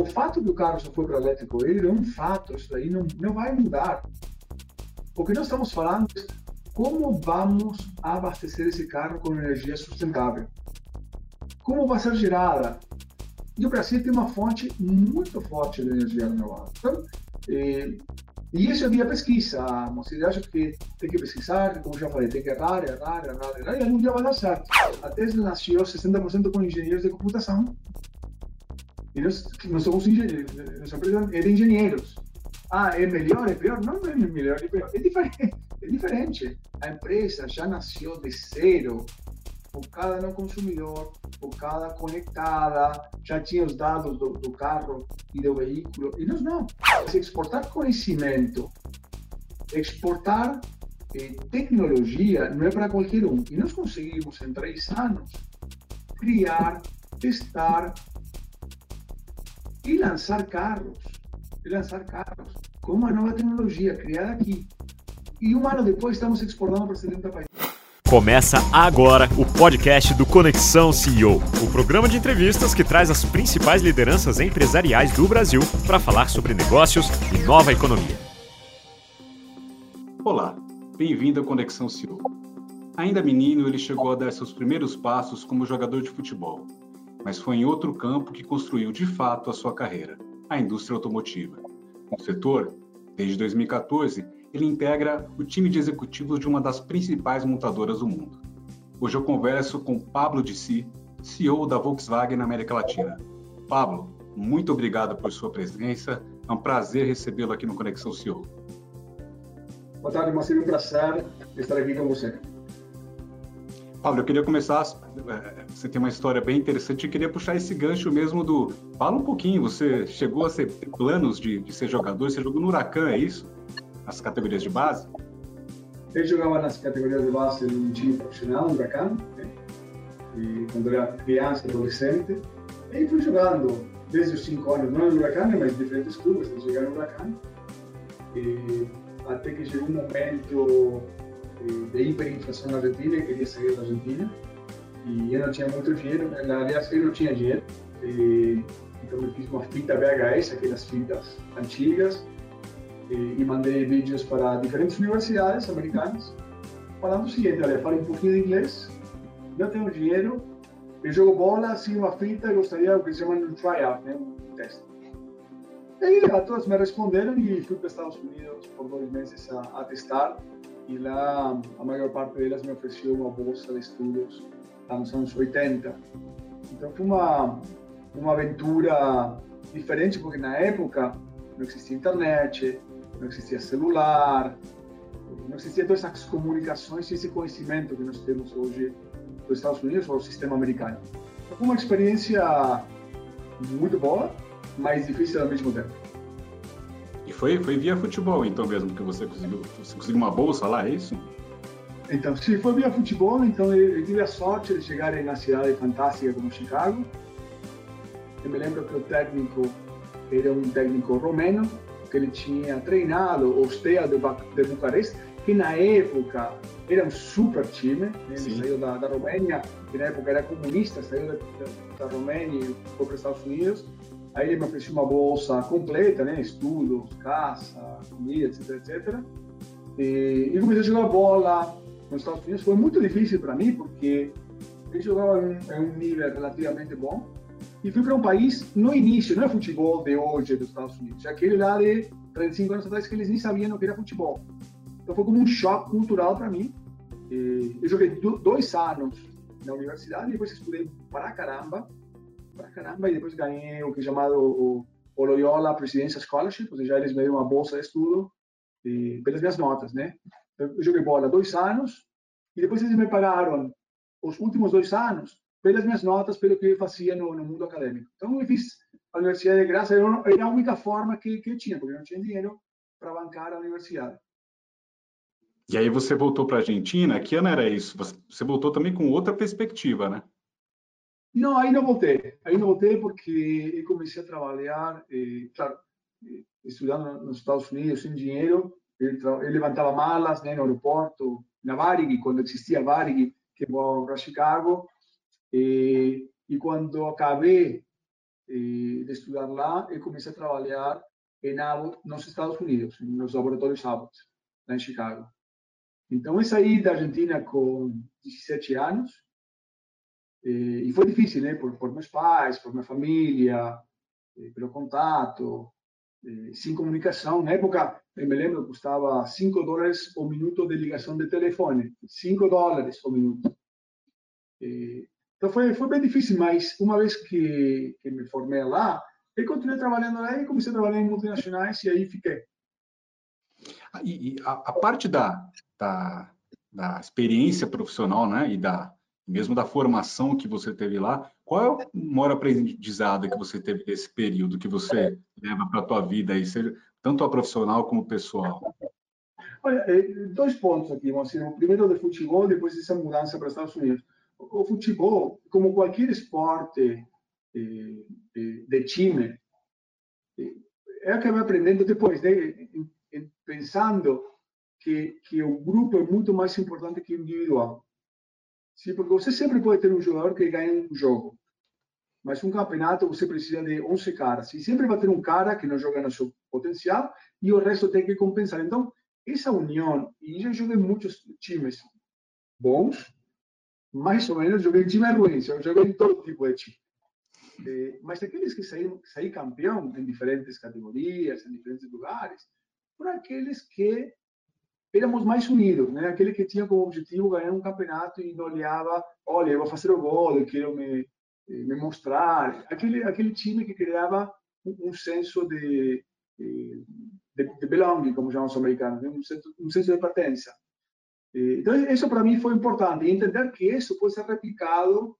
o fato que o carro só foi para elétrico, ele é um fato, isso aí não, não vai mudar. O que nós estamos falando é como vamos abastecer esse carro com energia sustentável. Como vai ser gerada? E o Brasil tem uma fonte muito forte de energia renovável. Então, eh, e isso é via pesquisa. A mocidade acha que tem que pesquisar, como já falei, tem que errar, errar, errar, errar, e algum dia vai dar certo. A Tesla nasceu 60% com engenheiros de computação. E nós, nós somos engenheiros, nossa empresa é de engenheiros. Ah, é melhor, é pior? Não, não é melhor, é pior. É diferente. É diferente. A empresa já nasceu de zero, focada no consumidor, focada, conectada, já tinha os dados do, do carro e do veículo. E nós não. Se exportar conhecimento, exportar eh, tecnologia não é para qualquer um. E nós conseguimos, em três anos, criar, testar e lançar carros. E lançar carros com uma nova tecnologia criada aqui. E um ano depois estamos exportando para 70 países. Começa agora o podcast do Conexão CEO, o programa de entrevistas que traz as principais lideranças empresariais do Brasil para falar sobre negócios e nova economia. Olá, bem-vindo ao Conexão CEO. Ainda menino, ele chegou a dar seus primeiros passos como jogador de futebol, mas foi em outro campo que construiu de fato a sua carreira, a indústria automotiva. No setor, desde 2014, ele integra o time de executivos de uma das principais montadoras do mundo. Hoje eu converso com Pablo Dissi, CEO da Volkswagen na América Latina. Pablo, muito obrigado por sua presença. É um prazer recebê-lo aqui no Conexão CEO. Boa tarde, Marcelo. Um prazer estar aqui com você. Pablo, eu queria começar. É, você tem uma história bem interessante. Eu queria puxar esse gancho mesmo do. Fala um pouquinho. Você chegou a ter planos de, de ser jogador. Você jogou no Huracan, é isso? nas categorias de base? Eu jogava nas categorias de base um time profissional, no Huracan, né? e quando era criança, adolescente, e fui jogando desde os 5 anos, não no Huracan, mas em diferentes clubes, eu joguei no Huracan, e até que chegou um momento eh, de hiperinflação na Argentina, eu queria sair da Argentina, e eu não tinha muito dinheiro, aliás, eu não tinha dinheiro, e, então eu fiz uma fita VHS, aquelas fitas antigas, e, mandei vídeos para diferentes universidades americanas falando o seguinte, olha, falo um pouquinho de inglês, não tenho dinheiro, eu jogo bola, sigo uma fita e gostaria do que se chama um tryout, né, um teste. E aí, todas me responderam e fui para os Estados Unidos por dois meses a, a, testar. E lá, a maior parte delas me ofereceu uma bolsa de estudos nos anos 80. Então, foi uma, uma aventura diferente, porque na época não existia internet, não existia celular, não existia todas essas comunicações e esse conhecimento que nós temos hoje dos Estados Unidos ou do sistema americano. Foi uma experiência muito boa, mas difícil ao mesmo tempo. Foi, foi via futebol, então mesmo, que você conseguiu, você conseguiu uma bolsa lá, é isso? Então, se foi via futebol, então eu, eu tive a sorte de chegar na cidade fantástica como Chicago. Eu me lembro que o técnico era um técnico romeno, que ele tinha treinado o Steaua de, de Bucareste, que na época era um super time, né? ele saiu da, da Romênia, que na época era comunista, saiu da, da, da Romênia e foi para os Estados Unidos. Aí ele me ofereceu uma bolsa completa, né? estudos, caça, comida, etc, etc. E, e comecei a jogar bola nos Estados Unidos. Foi muito difícil para mim, porque ele jogava em um nível relativamente bom, e fui para um país no início, não é futebol de hoje dos Estados Unidos, é aquele lá de 35 anos atrás que eles nem sabiam o que era futebol. Então foi como um choque cultural para mim. Eu joguei dois anos na universidade, depois estudei para caramba, caramba, e depois ganhei o que é chamado o, o Loyola Presidência Scholarship, ou seja, eles me deram uma bolsa de estudo e, pelas minhas notas, né? Eu joguei bola dois anos, e depois eles me pagaram os últimos dois anos pelas minhas notas, pelo que eu fazia no, no mundo acadêmico. Então, eu fiz a universidade de graça, era a única forma que, que eu tinha, porque eu não tinha dinheiro para bancar a universidade. E aí você voltou para a Argentina, que ano era isso? Você voltou também com outra perspectiva, né? Não, aí não voltei. Aí não voltei porque eu comecei a trabalhar, e, claro, estudando nos Estados Unidos sem dinheiro. Eu, eu levantava malas né, no aeroporto, na Varig, quando existia Varig, que voava para Chicago. E, e quando acabei de estudar lá e comecei a trabalhar em Abbott, nos Estados Unidos, nos laboratórios Abbott, lá em Chicago. Então, eu saí da Argentina com 17 anos, e foi difícil, né? Por, por meus pais, por minha família, pelo contato, sem comunicação. Na época, eu me lembro, custava 5 dólares o minuto de ligação de telefone. 5 dólares o minuto. Então foi, foi bem difícil, mas uma vez que, que me formei lá, eu continuei trabalhando lá e comecei a trabalhar em multinacionais e aí fiquei. E, e a, a, parte da, da, da, experiência profissional, né, e da mesmo da formação que você teve lá, qual é o maior aprendizado que você teve nesse período que você leva para a tua vida aí, seja tanto a profissional como pessoal? Olha, dois pontos aqui, dizer, o primeiro de futebol, depois essa mudança para os Estados Unidos o futebol, como qualquer esporte de, de, de time, é vai aprendendo depois, né? pensando que, que o grupo é muito mais importante que o individual. Sim, porque você sempre pode ter um jogador que ganha um jogo, mas um campeonato você precisa de 11 caras. E sempre vai ter um cara que não joga no seu potencial e o resto tem que compensar. Então, essa união, e eu joguei muitos times bons, mais ou menos joguei em time eu joguei em todo tipo de time. É, mas aqueles que saíram, saí campeão em diferentes categorias, em diferentes lugares, foram aqueles que éramos mais unidos, né? Aquele que tinha como objetivo ganhar um campeonato e não olhava, olha, eu vou fazer o gol, eu quero me, me mostrar. Aquele, aquele time que criava um, um senso de, de, de belonging, como chamam os americanos, né? um, senso, um senso de pertença. Então, isso para mim foi importante, entender que isso pode ser replicado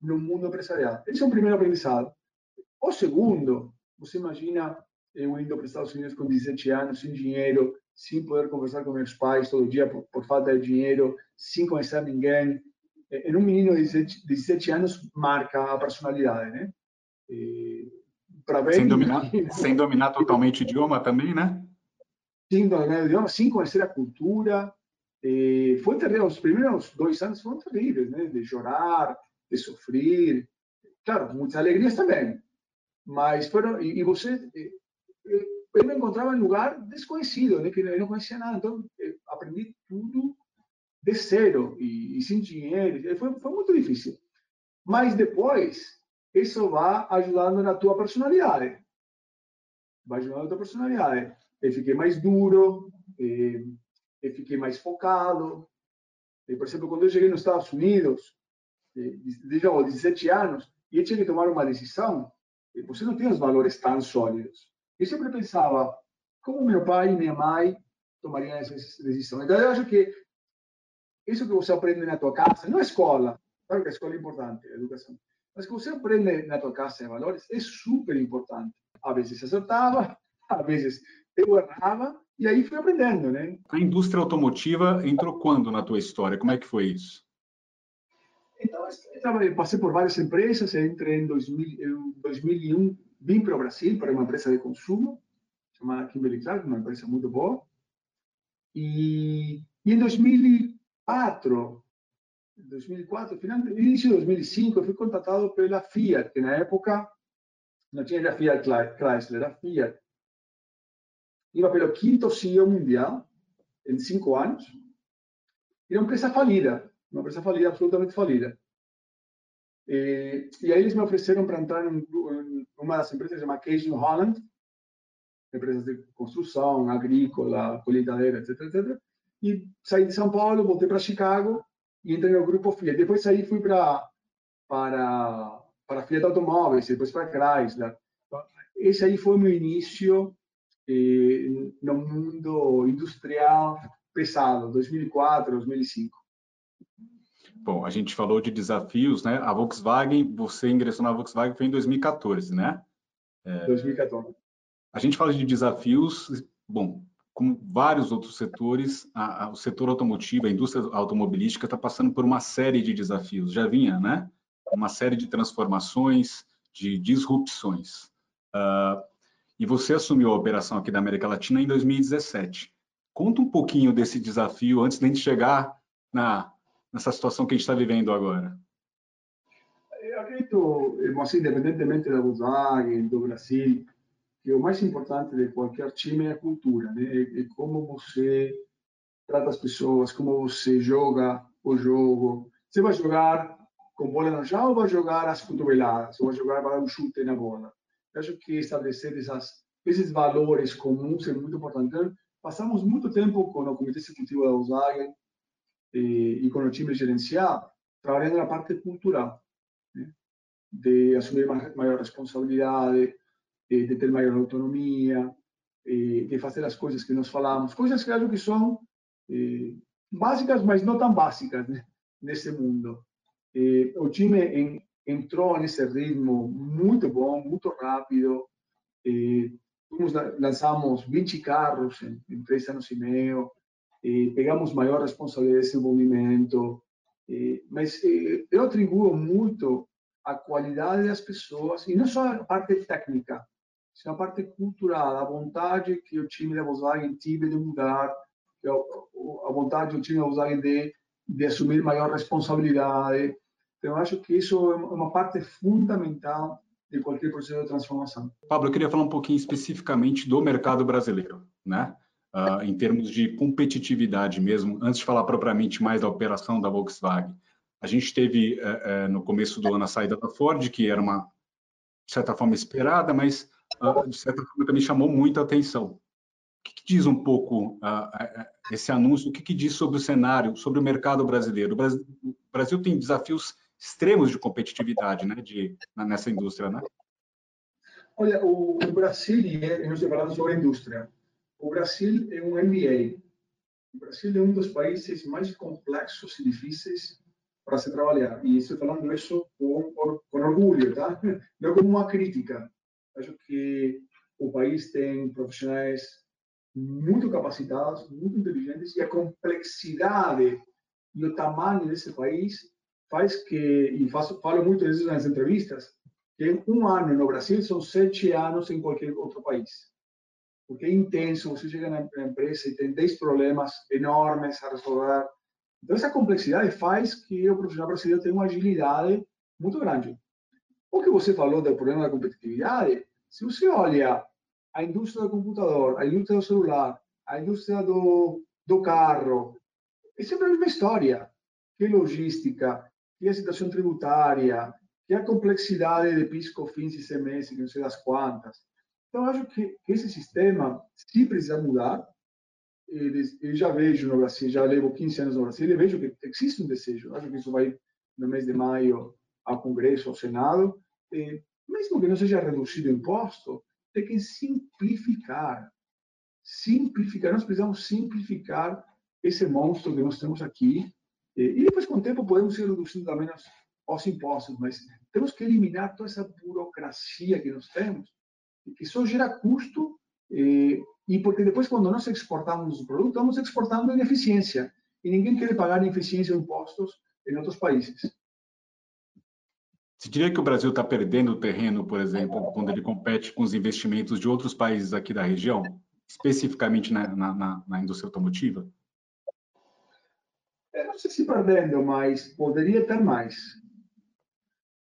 no mundo empresarial. Esse é um primeiro aprendizado. O segundo, você imagina eu indo para os Estados Unidos com 17 anos, sem dinheiro, sem poder conversar com meus pais todo dia por, por falta de dinheiro, sem conhecer ninguém. Em um menino de 17, 17 anos, marca a personalidade, né? E, bem, sem, dominar, sem dominar totalmente o idioma também, né? Sem dominar o idioma, sem conhecer a cultura, e foi terrível, os primeiros dois anos foram terríveis, né? De chorar, de sofrer. Claro, muitas alegrias também. Mas foram. E, e você. Eu me encontrava em lugar desconhecido, né? Que eu não conhecia nada. Então, aprendi tudo de zero e, e sem dinheiro. Foi, foi muito difícil. Mas depois, isso vai ajudando na tua personalidade. Vai ajudando na tua personalidade. Eu fiquei mais duro. Eh, eu fiquei mais focado. E, por exemplo, quando eu cheguei nos Estados Unidos, desde os 17 anos, e eu tinha que tomar uma decisão, você não tem os valores tão sólidos. Eu sempre pensava, como meu pai e minha mãe tomariam essa decisão. Então, eu acho que isso que você aprende na tua casa, não é escola, claro que a escola é importante, a educação, mas que você aprende na tua casa de valores é super importante. Às vezes acertava, às vezes eu errava, e aí fui aprendendo, né? A indústria automotiva entrou quando na tua história? Como é que foi isso? Então, eu passei por várias empresas, eu entrei em 2000, 2001, vim para Brasil, para uma empresa de consumo, chamada Kimberly Clark, uma empresa muito boa. E, e em 2004, 2004, final, início de 2005, eu fui contratado pela Fiat, que na época não tinha a Fiat Chrysler, era Fiat iba pelo quinto CEO mundial em cinco anos. E uma empresa falida, uma empresa falida, absolutamente falida. E, e aí eles me ofereceram para entrar em, em uma das empresas chamada New Holland, empresas de construção, agrícola, colheitadeira, etc, etc. E saí de São Paulo, voltei para Chicago e entrei no grupo Fiat. Depois saí fui para para para Fiat Automóveis, depois para Chrysler. Esse aí foi o meu início eh, no mundo industrial pesado, 2004, 2005. Bom, a gente falou de desafios, né? A Volkswagen, você ingressou na Volkswagen foi em 2014, né? É, 2014. A gente fala de desafios, bom, como vários outros setores, a, a, o setor automotivo, a indústria automobilística está passando por uma série de desafios. Já vinha, né? Uma série de transformações, de disrupções. Uh, e você assumiu a operação aqui da América Latina em 2017. Conta um pouquinho desse desafio antes de a gente chegar na, nessa situação que a gente está vivendo agora. eu acredito, assim, independentemente da Volkswagen, do Brasil, que o mais importante de qualquer time é a cultura, né? É como você trata as pessoas, como você joga o jogo. Você vai jogar com bola no chão ou vai jogar as cotoveladas? Ou vai jogar para um chute na bola? Eu acho que estabelecer essas, esses valores comuns é muito importante. Então, passamos muito tempo com o comitê executivo da Volkswagen e, e com o time gerencial, trabalhando na parte cultural, né? de assumir maior responsabilidade, de ter maior autonomia, de fazer as coisas que nós falamos, coisas que acho que são eh, básicas, mas não tão básicas né, nesse mundo. Eh, o time em, entrou nesse ritmo muito bom, muito rápido. Eh, lançamos 20 carros em, em três anos e pegamos maior responsabilidade de desenvolvimento, mas eu atribuo muito a qualidade das pessoas, e não só a parte técnica, sino a parte cultural, a vontade que o time da Volkswagen tive de mudar, a vontade do time da Volkswagen de, de assumir maior responsabilidade. Então, eu acho que isso é uma parte fundamental de qualquer processo de transformação. Pablo, eu queria falar um pouquinho especificamente do mercado brasileiro, né? Uh, em termos de competitividade mesmo, antes de falar propriamente mais da operação da Volkswagen. A gente teve, uh, uh, no começo do ano, a saída da Ford, que era uma, de certa forma, esperada, mas, de certa forma, também chamou muita atenção que, que diz um pouco uh, esse anúncio? O que, que, diz sobre o cenário, sobre o mercado brasileiro? O Brasil, o Brasil tem desafios extremos de competitividade né, de, nessa indústria, né? Olha, o, o Brasil, e nós falamos sobre a indústria, o Brasil é um MBA. O Brasil é um dos países mais complexos e difíceis para se trabalhar. E estou falando isso com, com orgulho, tá? Não como uma crítica. Acho que o país tem profissionais muito capacitados, muito inteligentes, e a complexidade e o tamanho desse país faz que, e faço, falo muito disso nas entrevistas, que um ano no Brasil são sete anos em qualquer outro país. Porque é intenso, você chega na empresa e tem dez problemas enormes a resolver. Então, essa complexidade faz que o profissional brasileiro tenha uma agilidade muito grande. O que você falou do problema da competitividade, se você olha a indústria do computador, a indústria do celular, a indústria do, do carro. É sempre a mesma história. Que logística, que a situação tributária, que a complexidade de pisco, fins e CMS, que não sei das quantas. Então, acho que, esse sistema, se precisa mudar, eu já vejo no Brasil, já levo 15 anos no Brasil, e vejo que existe um desejo. Acho que isso vai, no mês de maio, ao Congresso, ao Senado. E, mesmo que não seja reduzido o imposto, tem que simplificar. Simplificar. Nós precisamos simplificar esse monstro que nós temos aqui. E depois, com o tempo, podemos ir reduzindo também os impostos, mas temos que eliminar toda essa burocracia que nós temos, só gera custo, e porque depois, quando nós exportamos o produto, estamos exportando ineficiência. E ninguém quer pagar ineficiência ou impostos em outros países. Você diria que o Brasil está perdendo terreno, por exemplo, quando ele compete com os investimentos de outros países aqui da região, especificamente na, na, na indústria automotiva? Eu não sei se perdendo, mas poderia ter mais.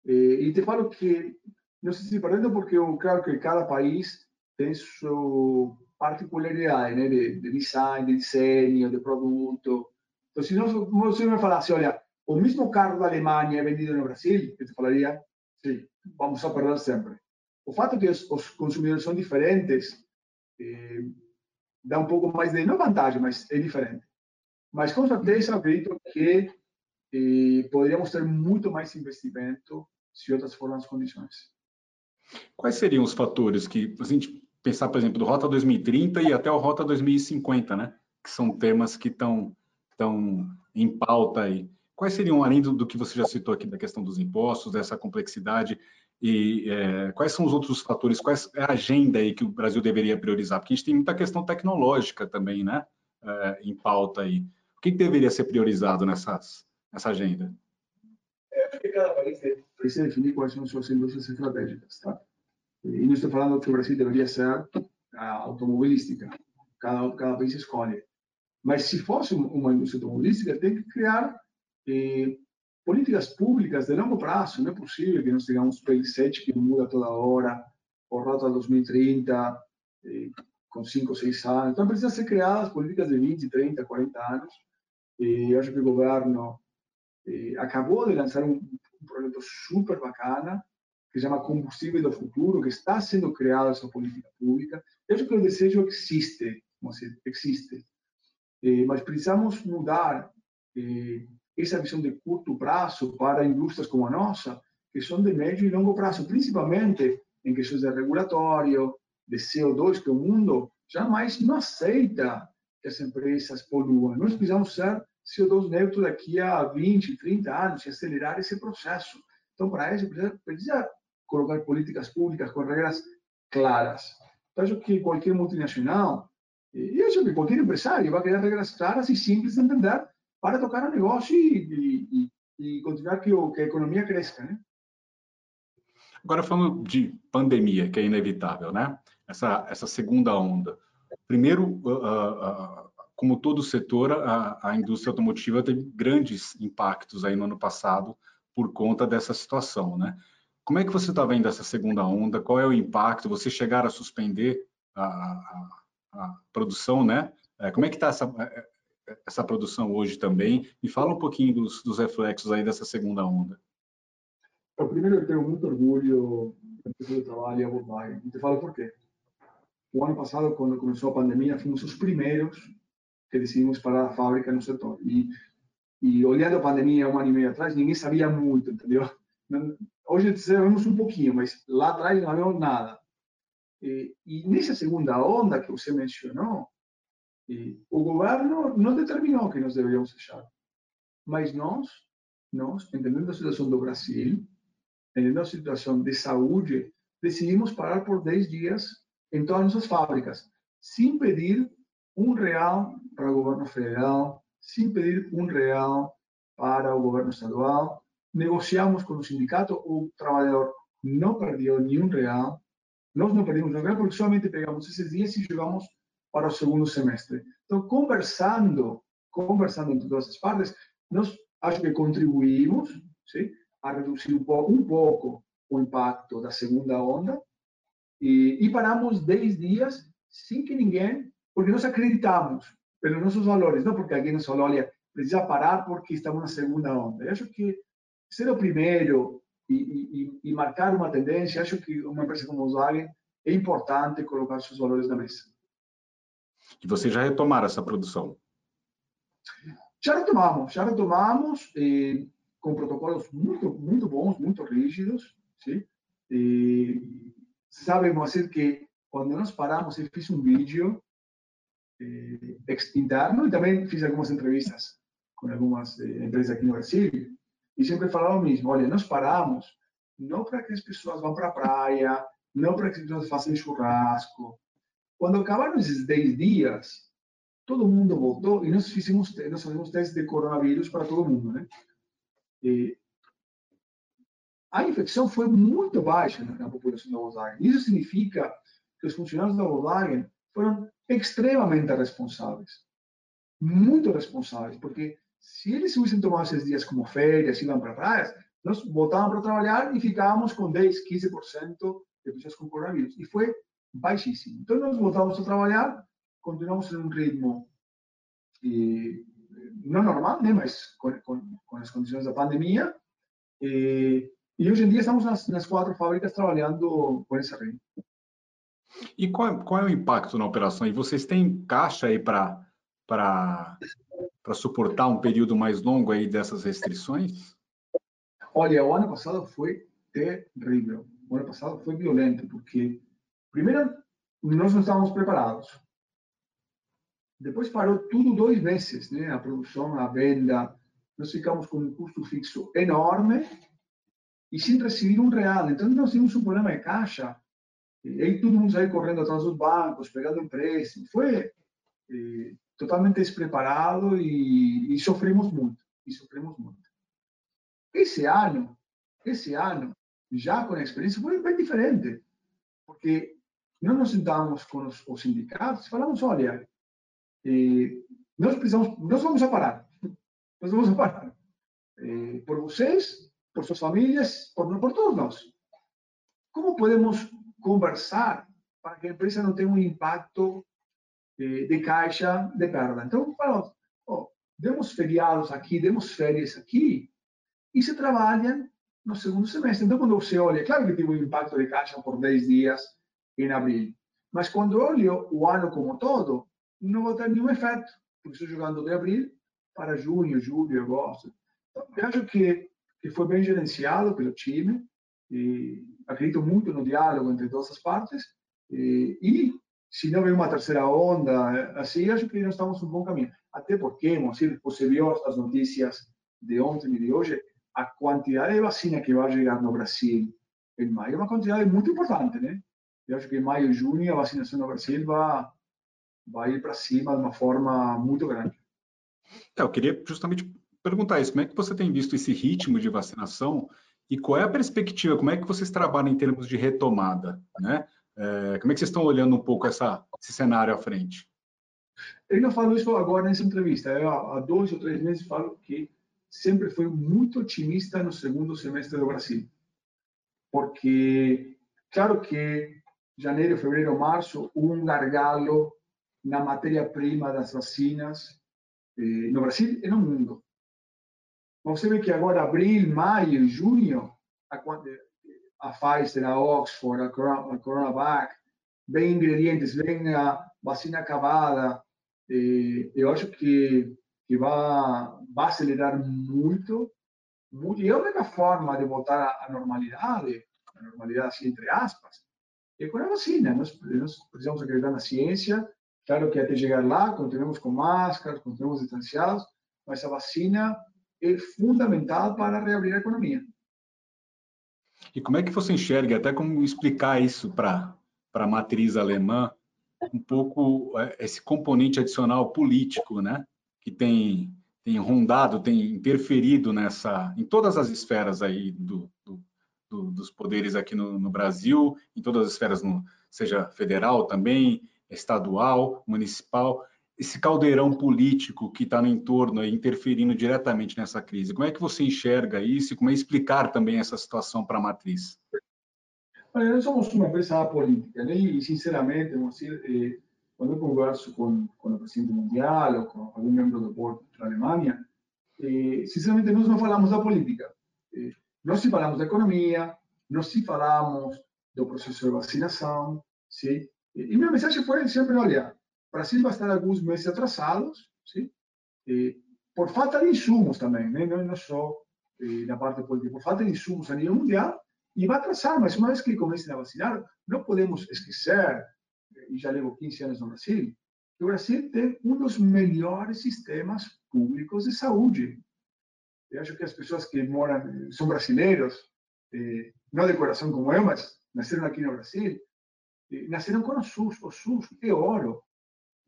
E, e te falo que não se perdendo porque claro que cada país tem sua particularidade, né, de, de design, de desenho, de produto. Então, se não, você me falasse, olha, o mesmo carro da Alemanha é vendido no Brasil, eu te falaria, sim, vamos a perder sempre. O fato que os, os consumidores são diferentes eh, dá um pouco mais de, não vantagem, mas é diferente. Mas com certeza acredito que eh, poderíamos ter muito mais investimento se outras forem as condições. Quais seriam os fatores que, a gente pensar, por exemplo, do Rota 2030 e até o Rota 2050, né? Que são temas que estão estão em pauta aí. Quais seriam, além do, do, que você já citou aqui, da questão dos impostos, dessa complexidade, e é, quais são os outros fatores, quais é a agenda aí que o Brasil deveria priorizar? Porque a gente tem muita questão tecnológica também, né, é, em pauta aí. O que, que deveria ser priorizado nessas, nessa agenda? Cada país precisa definir quais são suas indústrias estratégicas, tá? E não estou falando que o Brasil deveria ser a automobilística, cada, cada país escolhe. Mas se fosse uma indústria automobilística, tem que criar políticas públicas de longo prazo. Não é possível que nós tenhamos PL7 que muda toda hora, o Rota 2030, eh, com 5 ou 6 anos. Então, precisam ser criadas políticas de 20, 30, 40 anos. E eu acho que o governo eh, acabou de lançar um, um projeto super bacana, que se chama Combustível do Futuro, que está sendo criada essa política pública. Eu acho que o desejo existe, existe. Eh, mas precisamos mudar eh, essa visão de curto prazo para indústrias como a nossa, que são de médio e longo prazo, principalmente em questões de regulatório, de CO2, que o mundo jamais não aceita que as empresas poluam. Nós precisamos ser CO2 neutro daqui a 20, 30 anos e acelerar esse processo. Então, para isso, precisa, precisa colocar políticas públicas com regras claras. Então, acho que qualquer multinacional, e acho que qualquer empresário vai querer regras claras e simples de entender para tocar o negócio e, e, e continuar que, que a economia cresça, né? Agora falando de pandemia, que é inevitável, né? Essa essa segunda onda. Primeiro, uh, uh, como todo o setor, a, a indústria automotiva teve grandes impactos aí no ano passado por conta dessa situação, né? Como é que você está vendo essa segunda onda? Qual é o impacto? Você chegar a suspender a, a, a produção, né? É, como é que está essa, essa produção hoje também. Me fala um pouquinho dos, dos reflexos aí dessa segunda onda. Então, primeiro, eu tenho muito orgulho de trabalho e a Volkswagen. E te falo por quê. O ano passado, quando começou a pandemia, fomos os primeiros que decidimos parar a fábrica no setor. E, e olhando a pandemia um ano e meio atrás, ninguém sabia muito, entendeu? Hoje sabemos um pouquinho, mas lá atrás não sabíamos nada. E, e nessa segunda onda que você mencionou, e o governo não determinou que nós deveríamos fechar. Mas nós, nós, entendendo a situação do Brasil, entendendo a situação de saúde, decidimos parar por 10 dias em todas as nossas fábricas, sem pedir um real para o governo federal, sem pedir um real para o governo estadual. Negociamos com o sindicato, o trabalhador não perdeu nenhum real, nós não perdemos nenhum real porque somente pegamos esses dias e jogamos para o segundo semestre. Então, conversando, conversando entre todas as partes, nós acho que contribuímos sim, a reduzir um pouco, um pouco o impacto da segunda onda e, e paramos 10 dias sem que ninguém, porque nós acreditamos pelos nossos valores, não porque alguém nos olha, precisa parar porque estamos na segunda onda. Eu acho que ser o primeiro e, e, e marcar uma tendência, acho que uma empresa como Volkswagen é importante colocar seus valores na mesa. E vocês já retomaram essa produção? Já retomamos, já retomamos eh, com protocolos muito, muito bons, muito rígidos. Sim? E, sabe, Moacir, que quando nós paramos, eu fiz um vídeo eh, interno e também fiz algumas entrevistas com algumas eh, empresas aqui no Brasil e sempre falaram o mesmo, olha, nós paramos não para que as pessoas vão para a praia, não para que as pessoas façam churrasco, quando acabaram esses 10 dias, todo mundo voltou e nós fizemos, nós fizemos testes de coronavírus para todo mundo, né? E a infecção foi muito baixa na, população da Volkswagen. Isso significa que os funcionários da Volkswagen foram extremamente responsáveis. Muito responsáveis, porque se eles hubiesen tomado esses dias como férias, iam para praias, nós voltávamos para trabalhar e ficávamos com 10, 15% de pessoas com coronavírus. E foi baixíssimo. Então, nós voltamos a trabalhar, continuamos em um ritmo e, não normal, né, mas com, com, com, as condições da pandemia. E, e hoje em dia estamos nas, nas quatro fábricas trabalhando com esse ritmo. E qual, qual é o impacto na operação? E vocês têm caixa aí para suportar um período mais longo aí dessas restrições? Olha, o ano passado foi terrível. O ano passado foi violento, porque Primeiro, nós não estávamos preparados. Depois parou tudo dois meses, né? A produção, a venda. Nós ficamos com um custo fixo enorme e sem receber um real. Então, nós tínhamos um problema de caixa. E aí todo mundo saiu correndo atrás dos bancos, pegando empréstimo. Foi eh, totalmente despreparado e, e sofremos muito. E sofremos muito. Esse ano, esse ano, já com a experiência, foi diferente. Porque nós nos sentamos com os, os sindicatos e falamos, olha, eh, nós precisamos, nós vamos a parar, nós vamos a parar. eh, por vocês, por suas famílias, por, por todos nós. Como podemos conversar para que a empresa não tenha um impacto de, de caixa de perda? Então, falamos, oh, demos feriados aqui, demos férias aqui, e se trabalham no segundo semestre. Então, quando você olha, claro que teve um impacto de caixa por 10 dias em abril, mas quando olho o ano como todo, não vai ter nenhum efeito, porque estou jogando de abril para junho, julho, agosto. Então, eu acho que, que foi bem gerenciado pelo time, e acredito muito no diálogo entre todas as partes, e, e se não vem uma terceira onda, assim, acho que nós estamos um bom caminho. Até porque, você viu as notícias de ontem e de hoje, a quantidade de vacina que vai chegar no Brasil em maio é uma quantidade muito importante, né? Eu acho que em maio e junho a vacinação no Brasil vai, vai ir para cima de uma forma muito grande. É, eu queria justamente perguntar isso, como é que você tem visto esse ritmo de vacinação e qual é a perspectiva, como é que vocês trabalham em termos de retomada, né? É, como é que vocês estão olhando um pouco essa, esse cenário à frente? Eu não falo isso agora nessa entrevista, eu, há dois ou três meses falo que sempre foi muito otimista no segundo semestre do Brasil. Porque, claro que janeiro, fevereiro, março, um gargalo na matéria-prima das vacinas eh, no Brasil e no mundo. Você vê que agora, abril, maio, junho, a, a Pfizer, a Oxford, a, Coronavac, vem ingredientes, vem a vacina acabada. Eh, eu acho que, que vai vai acelerar muito, muito, e a única forma de voltar à normalidade, a normalidade assim, entre aspas, é com a vacina. Nós, nós precisamos acreditar na ciência, claro que até chegar lá, continuamos com máscaras, continuamos distanciados, mas a vacina é fundamental para reabrir a economia. E como é que você enxerga, até como explicar isso para a matriz alemã, um pouco é, esse componente adicional político, né? Que tem tem rondado, tem interferido nessa, em todas as esferas aí do, do, do, dos poderes aqui no, no, Brasil, em todas as esferas, no, seja federal também, estadual, municipal, esse caldeirão político que está no entorno, interferindo diretamente nessa crise. Como é que você enxerga isso e como é explicar também essa situação para a matriz? Olha, nós somos uma empresa política, né? e sinceramente, dizer, eh, quando eu converso com, com o presidente mundial ou com algum membro do board da Alemanha, eh, sinceramente nós não falamos da política. Eh, nós se falamos da economia, nós se falamos do processo de vacinação, sim? E minha mensagem foi sempre, olha, o Brasil vai estar alguns meses atrasados, sim? Eh, por falta de insumos também, né? não, não só na parte política, por falta de insumos a nível mundial, e vai atrasar, mas uma vez que comecem a vacinar, não podemos esquecer e já levo 15 anos no Brasil, o Brasil tem um dos melhores sistemas públicos de saúde. Eu acho que as pessoas que moram, são brasileiros, não de coração como eu, mas nasceram aqui no Brasil, nasceram com o SUS. O SUS é ouro.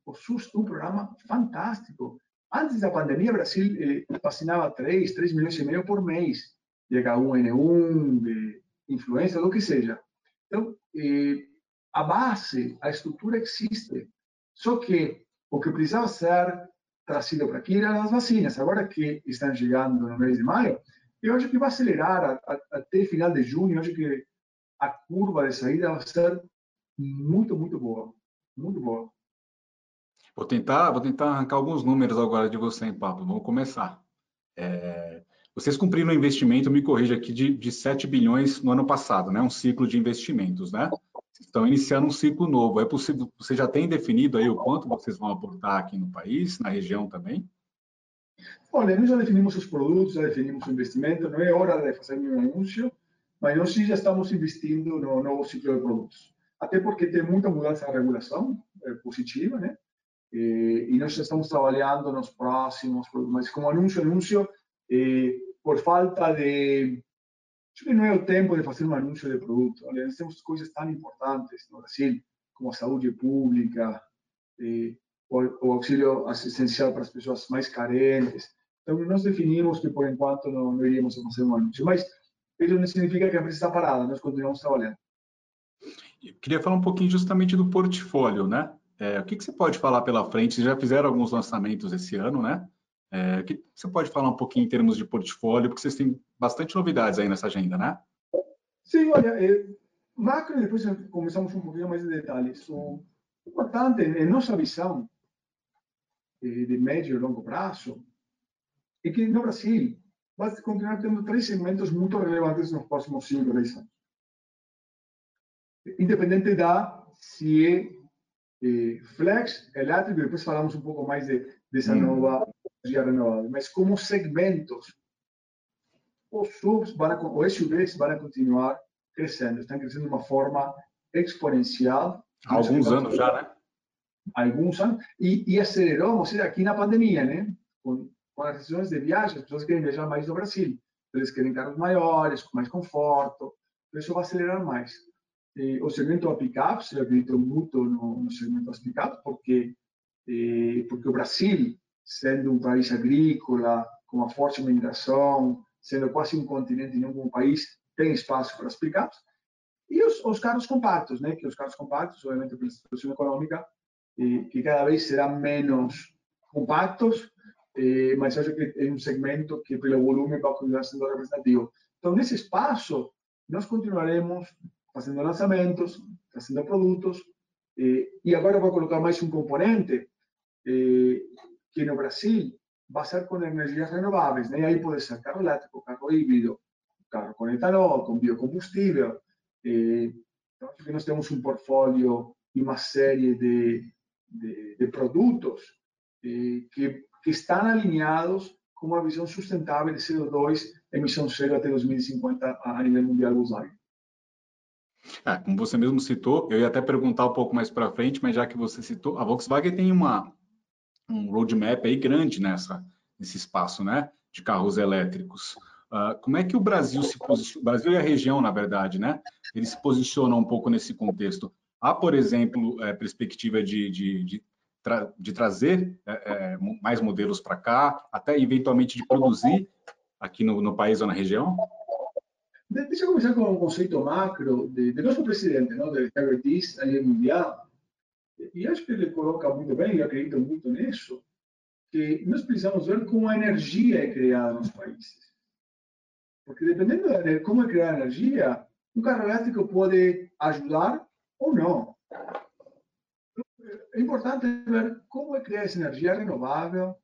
O SUS um programa fantástico. Antes da pandemia, o Brasil eh, vacinava 3, 3 milhões e meio por mês de H1N1, de influenza, do que seja. Então, eh, a base, a estrutura existe. Só que o que precisava ser trazido para aqui eram as vacinas. Agora que estão chegando no mês de maio, eu acho que vai acelerar a, a, até final de junho. Eu acho que a curva de saída vai ser muito, muito boa. Muito boa. Vou tentar, vou tentar arrancar alguns números agora de você, hein, Pablo. Vamos começar. É, vocês cumpriram um investimento, me corrija aqui, de, de 7 bilhões no ano passado, né? Um ciclo de investimentos, né? estão iniciando um ciclo novo. É possível, você já tem definido aí o quanto vocês vão aportar aqui no país, na região também? Olha, nós já definimos os produtos, já definimos o investimento, não é hora de fazer um anúncio, mas nós sim já estamos investindo no novo ciclo de produtos. Até porque tem muita mudança na regulação é, positiva, né? E, e, nós estamos trabalhando nos próximos mas como anúncio, anúncio, eh, por falta de Acho que não é o tempo de fazer um anúncio de produto. Aliás, temos coisas tão importantes no Brasil, como a saúde pública, eh, o, o, auxílio assistencial para as pessoas mais carentes. Então, nós definimos que, por enquanto, não iríamos fazer um anúncio. Mas isso não significa que a empresa está parada, nós continuamos trabalhando. Eu queria falar um pouquinho justamente do portfólio, né? É, o que, que, você pode falar pela frente? Vocês já fizeram alguns lançamentos esse ano, né? É, que você pode falar um pouquinho em termos de portfólio, porque vocês têm bastante novidades aí nessa agenda, né? Sim, olha, é, macro, depois começamos um pouquinho mais de detalhes. O importante, em nossa visão é, de médio e longo prazo, é que no Brasil vai continuar tendo três segmentos muito relevantes nos próximos 5, 10 anos. Independente da se é flex, elétrico, depois falamos um pouco mais de, dessa nova energia renovável, mas como segmentos, os SUVs, vão, os SUVs vão continuar crescendo, estão crescendo de uma forma exponencial. Há alguns anos já, né? Alguns anos, e, e acelerou, ou seja, aqui na pandemia, né? Com, com as restrições de viagem, as pessoas querem viajar mais no Brasil. Eles querem carros maiores, com mais conforto. Então, isso vai acelerar mais. E o segmento da pickups, eu acredito muito no, no segmento das porque, eh, porque o Brasil, sendo um país agrícola, com uma forte migração, sendo quase um continente e não um país, tem espaço para as pickups. E os, os carros compactos, né? que os carros compactos, obviamente, pela situação econômica, eh, que cada vez serão menos compactos, eh, mas acho que é um segmento que, pelo volume, vai continuar sendo representativo. Então, nesse espaço, nós continuaremos fazendo lançamentos, trazendo produtos, eh, e agora vou colocar mais um componente, eh, que no Brasil vai ser com energias renováveis, né? aí pode ser carro elétrico, carro híbrido, carro com etanol, com biocombustível. Eh, então, acho que nós temos um portfólio e uma série de, de, de produtos eh, que que estão alinhados com uma visão sustentável de CO2, emissão zero até 2050 a nível mundial Volkswagen. É, como você mesmo citou, eu ia até perguntar um pouco mais para frente, mas já que você citou, a Volkswagen tem uma, um roadmap aí grande nessa, nesse espaço, né, de carros elétricos. Uh, como é que o Brasil se posiciona, o Brasil e a região, na verdade, né, eles se posicionam um pouco nesse contexto? Há, por exemplo, é, perspectiva de, de, de tra de trazer é, é, mais modelos para cá, até eventualmente de produzir aqui no, no, país ou na região? Deixa eu começar com um conceito macro de, de nosso presidente, não, de Herbert Diess, a nível mundial. E acho que ele coloca muito bem, eu acredito muito nisso, que nós precisamos ver como a energia é criada nos países. Porque dependendo de como é criada a energia, um carro elétrico pode ajudar ou não é importante ver como é criar essa energia renovável,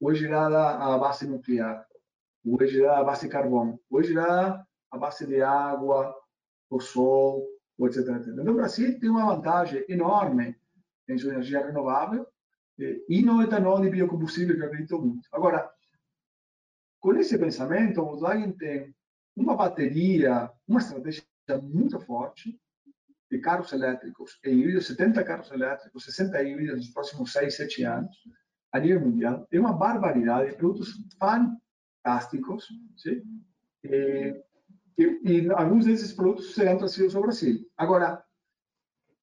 ou é gerada à base nuclear, ou é gerada à base carvão, ou é gerada à base de água, o sol, etc. Então, o Brasil tem uma vantagem enorme em sua energia renovável e no etanol e biocombustível, que acredito muito. Agora, com esse pensamento, o Volkswagen tem uma bateria, uma estratégia muito forte, de carros elétricos e híbridos, 70 carros elétricos, 60 híbridos nos próximos 6, 7 anos, a nível mundial. É uma barbaridade de produtos fantásticos, sim? E, e, e, alguns desses produtos serão trazidos ao Brasil. Agora,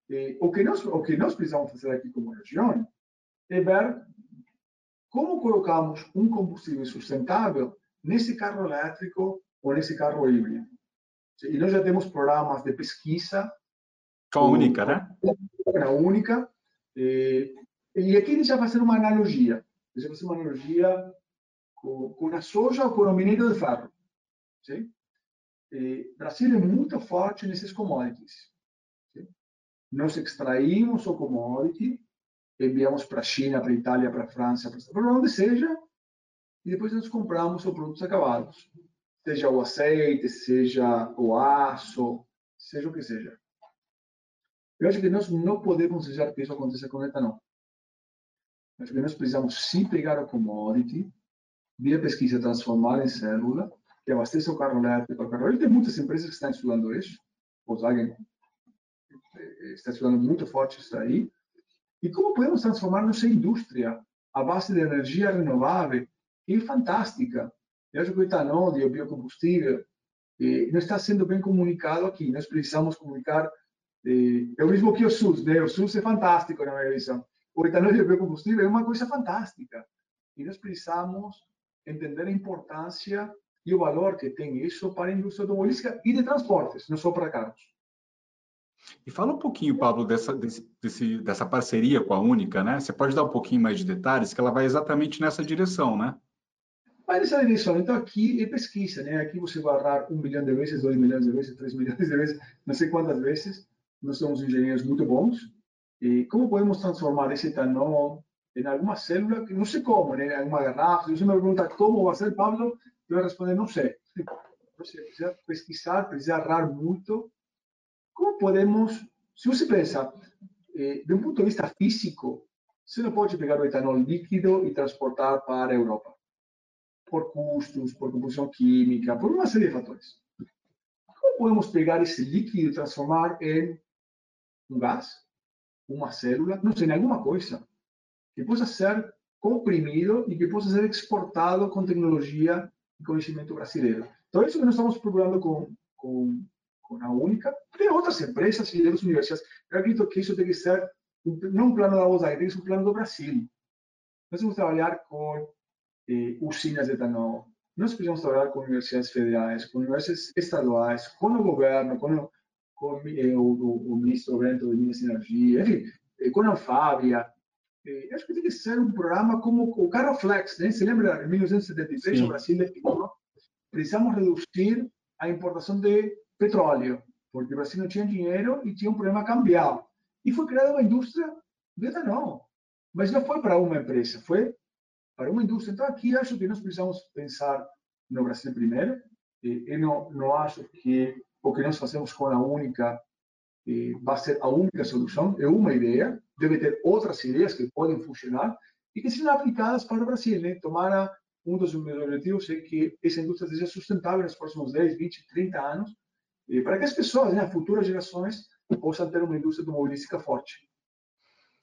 eh, o, que nós, o que nós precisamos fazer aqui como região é ver como colocamos um combustível sustentável nesse carro elétrico ou nesse carro híbrido. E nós já temos programas de pesquisa com a única, né? A única. E, e aqui deixa eu fazer uma analogia. Deixa eu fazer uma analogia com, com a soja ou com o minério de ferro. Sim? Brasil é muito forte nesses commodities. Nós extraímos o commodity, enviamos para a China, para a Itália, para a França, para onde seja, e depois nós compramos os produtos acabados. Seja o azeite, seja o aço, seja o que seja. Eu acho que nós não podemos deixar que isso aconteça com o etanol. Acho que nós precisamos sim pegar o commodity, via pesquisa, transformar em célula, que abastece o carro elétrico. O carro. Tem muitas empresas que estão estudando isso. Volkswagen eh, está estudando muito forte isso aí. E como podemos transformar nossa indústria à base de energia renovável, que é fantástica. Eu acho que o etanol e o biocombustível eh, não está sendo bem comunicado aqui. Nós precisamos comunicar é o mesmo que o SUS, né? O SUS é fantástico na minha visão. O etanol de biocombustível é uma coisa fantástica. E nós precisamos entender a importância e o valor que tem isso para a indústria automobilística e de transportes, não só para carros. E fala um pouquinho, Pablo, dessa, desse, dessa parceria com a Única, né? Você pode dar um pouquinho mais de detalhes, que ela vai exatamente nessa direção, né? vai nessa direção. Então, aqui é pesquisa, né? Aqui você vai errar um milhão de vezes, dois milhões de vezes, três milhões de vezes, não sei quantas vezes. Nós somos engenheiros muito bons. E como podemos transformar esse etanol em alguma célula, que não sei como, né? Em alguma garrafa. Você me pergunta como vai ser, Pablo, eu vou responder, não sei. Você precisa pesquisar, precisa errar muito. Como podemos, se você pensa, eh, de um ponto de vista físico, você não pode pegar o etanol líquido e transportar para Europa por custos, por composição química, por uma série de fatores. Como podemos pegar esse líquido e transformar em um gás, uma célula, não sei, em alguma coisa que possa ser comprimido e que possa ser exportado com tecnologia e conhecimento brasileiro. Então, isso que nós estamos procurando com, com, com a Única. Tem outras empresas e outras universidades. Eu acredito que isso tem que ser não um plano da Osaí, tem que ser um plano do Brasil. Nós vamos trabalhar com eh, usinas de etanol. Nós precisamos trabalhar com universidades federais, com universidades estaduais, com o governo, com o, com, eh, o, o, ministro Bento de Minas e Energia, enfim, eh, com a. Eh, acho que tem que ser um programa como o Carro Flex, né? Se lembra, em 1973, Sim. o Brasil definiu, precisamos reduzir a importação de petróleo, porque o Brasil não tinha dinheiro e tinha um problema cambial. E foi criada uma indústria de etanol. Mas não foi para uma empresa, foi para uma indústria. Então, aqui acho que nós precisamos pensar no Brasil primeiro. Eu não, não acho que o que nós fazemos com a única vai ser a única solução. É uma ideia. Deve ter outras ideias que podem funcionar e que sejam aplicadas para o Brasil. Né? Tomara um dos meus objetivos é que essa indústria seja sustentável nos próximos 10, 20, 30 anos, para que as pessoas, né, as futuras gerações, possam ter uma indústria automobilística forte.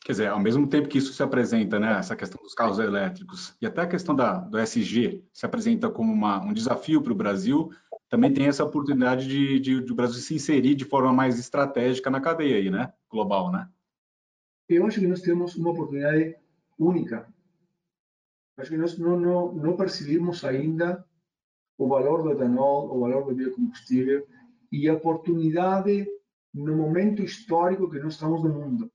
Quer dizer, ao mesmo tempo que isso se apresenta, né, essa questão dos carros elétricos e até a questão da, do SG se apresenta como uma, um desafio para o Brasil, também tem essa oportunidade de, de, de, o Brasil se inserir de forma mais estratégica na cadeia aí, né, global, né? Eu acho que nós temos uma oportunidade única. Acho que nós não, não, não percebemos ainda o valor do etanol, o valor do biocombustível e a oportunidade no momento histórico que nós estamos no mundo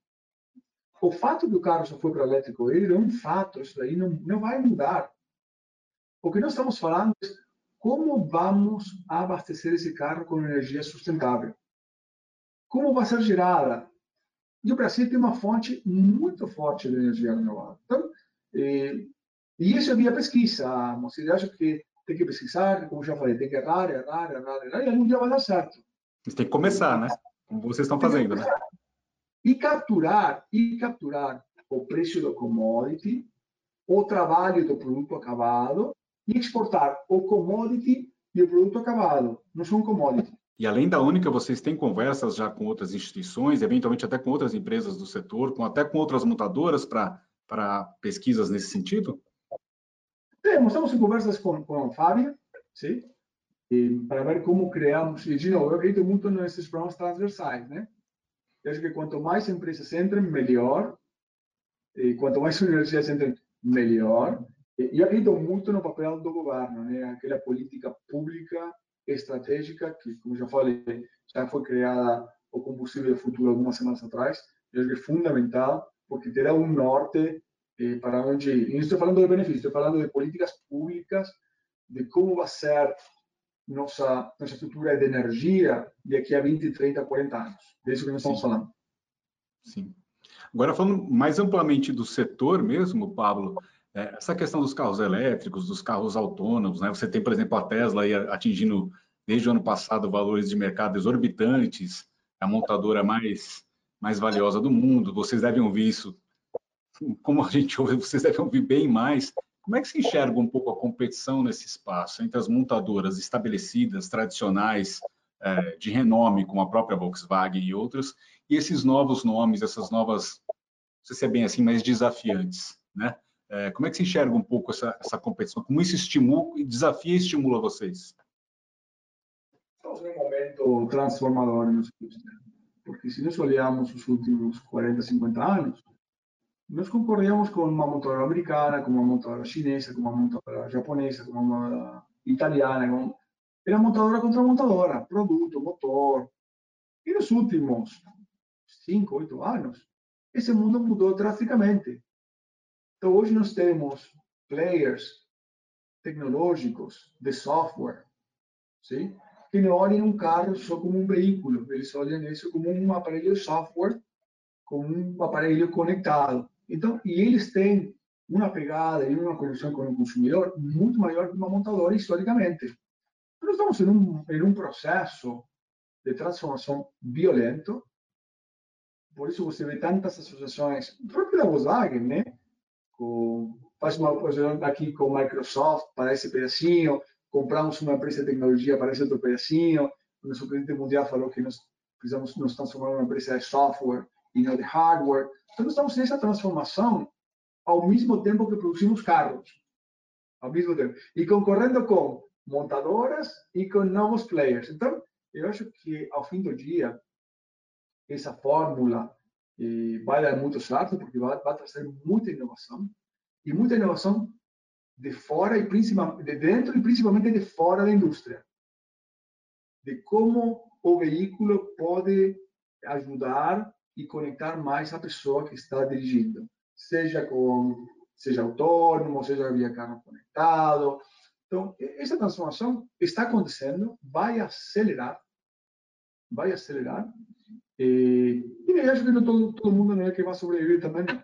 o fato que o carro só foi para elétrico ele é um fato, isso daí não, não vai mudar. O que nós estamos falando é como vamos abastecer esse carro com energia sustentável. Como vai ser gerada? E o Brasil tem uma fonte muito forte de energia renovável. Então, e, e isso é via pesquisa. Você acha que tem que pesquisar, como já falei, tem que errar, errar, errar, errar, e algum dia vai dar certo. Você tem que começar, né? Como vocês estão fazendo, né? E capturar e capturar o preço do commodity, o trabalho do produto acabado e exportar o commodity e o produto acabado. Não são commodity. E além da Única, vocês têm conversas já com outras instituições, eventualmente até com outras empresas do setor, com até com outras montadoras para pesquisas nesse sentido? Temos, estamos em conversas com, com a Fábia, sim, para ver como criamos. E, de novo, eu acredito muito nesses programas transversais, né? Eu acho que quanto mais empresas entrem, melhor. E quanto mais universidades entrem, melhor. Eu acredito muito no papel do governo, né? Aquela política pública estratégica que, como já falei, já foi criada o combustível futuro algumas semanas atrás. Eu acho que é fundamental porque terá um norte eh, para onde ir. E não estou falando de benefícios, estou falando de políticas públicas, de como vai ser nossa, nossa estrutura de energia daqui a 20, 30, 40 anos. É isso que nós estamos Sim. falando. Sim. Agora, falando mais amplamente do setor mesmo, Pablo, é, essa questão dos carros elétricos, dos carros autônomos, né? Você tem, por exemplo, a Tesla atingindo, desde o ano passado, valores de mercado exorbitantes, a montadora mais, mais valiosa do mundo. Vocês devem ouvir isso, como a gente ouve, vocês devem ouvir bem mais. Como é que se enxerga um pouco a competição nesse espaço entre as montadoras estabelecidas, tradicionais, é, de renome, como a própria Volkswagen e outras, e esses novos nomes, essas novas, não sei se é bem assim, mas desafiantes, né? É, como é que se enxerga um pouco essa, essa competição? Como isso estimula, desafia e estimula vocês? Estamos num momento transformador indústria, porque se nós olharmos os últimos 40, 50 anos, nós concorríamos com uma montadora americana, com uma montadora chinesa, com uma montadora japonesa, com uma montadora italiana. Com... Era montadora contra montadora, produto, motor. E nos últimos cinco, oito anos, esse mundo mudou drasticamente. Então, hoje nós temos players tecnológicos de software, sim? que não olhem um carro só como um veículo, eles olham isso como um aparelho de software, como um aparelho conectado. Então, e eles têm uma pegada e uma conexão com o consumidor muito maior que uma montadora historicamente. Nós estamos em um, em um processo de transformação violento, por isso você vê tantas associações, próprio da Volkswagen, né? Com, faz uma associação aqui com Microsoft para esse pedacinho, compramos uma empresa de tecnologia para esse outro pedacinho, o nosso presidente mundial falou que nós precisamos nos transformar em uma empresa de software e não de hardware. Então, nós estamos nessa transformação ao mesmo tempo que produzimos carros, ao mesmo tempo, e concorrendo com montadoras e com novos players. Então, eu acho que ao fim do dia, essa fórmula eh, vai dar muito certo, porque vai, vai trazer muita inovação, e muita inovação de fora e principalmente de dentro e principalmente de fora da indústria. De como o veículo pode ajudar e conectar mais a pessoa que está dirigindo seja com seja autônomo, seja via carro conectado. Então, essa transformação está acontecendo, vai acelerar, vai acelerar. E, e acho que todo, todo mundo não é que vai sobreviver também. Não.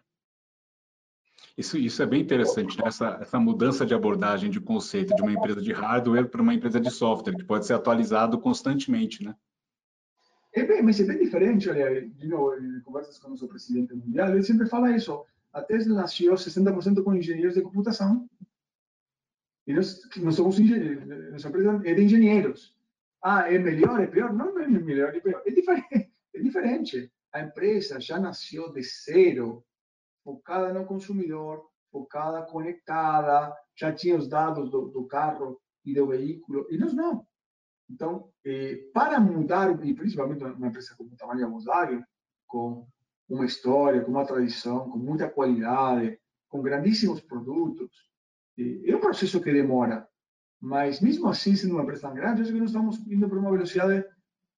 Isso, isso é bem interessante, né? essa, essa mudança de abordagem de conceito de uma empresa de hardware para uma empresa de software, que pode ser atualizado constantemente, né? É bem, mas é bem diferente, olha, de novo, em conversas com o nosso presidente mundial, ele sempre fala isso, a Tesla nasceu 60% com engenheiros de computação. E nós, nós somos engenheiros, nossa empresa é de engenheiros. Ah, é melhor, é pior? Não é melhor, é pior. É diferente. É diferente. A empresa já nasceu de zero, focada no consumidor, focada, conectada, já tinha os dados do, do carro e do veículo, e nós não. Então, eh, para mudar, e principalmente uma empresa como o tamanho da Volkswagen, com uma história, com uma tradição, com muita qualidade, com grandíssimos produtos. É um processo que demora, mas mesmo assim, sendo uma empresa tão grande, acho que nós estamos indo para uma velocidade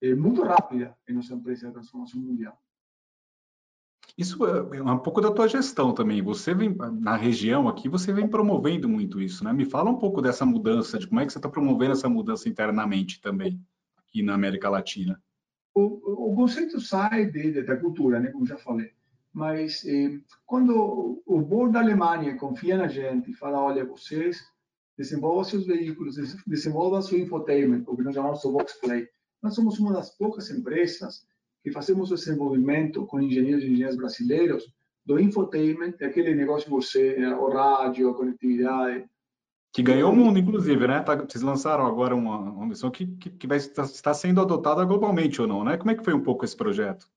eh, muito rápida em nossa empresa de transformação mundial. Isso é um pouco da tua gestão também. Você vem na região aqui, você vem promovendo muito isso, né? Me fala um pouco dessa mudança, de como é que você está promovendo essa mudança internamente também aqui na América Latina o, o conceito sai de, da cultura, né, como já falei. Mas eh, quando o board da Alemanha confia na gente e fala, olha, vocês desenvolvam seus veículos, desenvolvam seu infotainment, o que nós chamamos de Voxplay. Nós somos uma das poucas empresas fazemos o desenvolvimento com engenheiros e engenheiras brasileiros do infotainment, aquele negócio você, o rádio, a conectividade, que ganhou o mundo, inclusive, né? Tá, vocês lançaram agora uma, uma missão que, que, que vai estar, está sendo adotada globalmente ou não, né? Como é que foi um pouco esse projeto?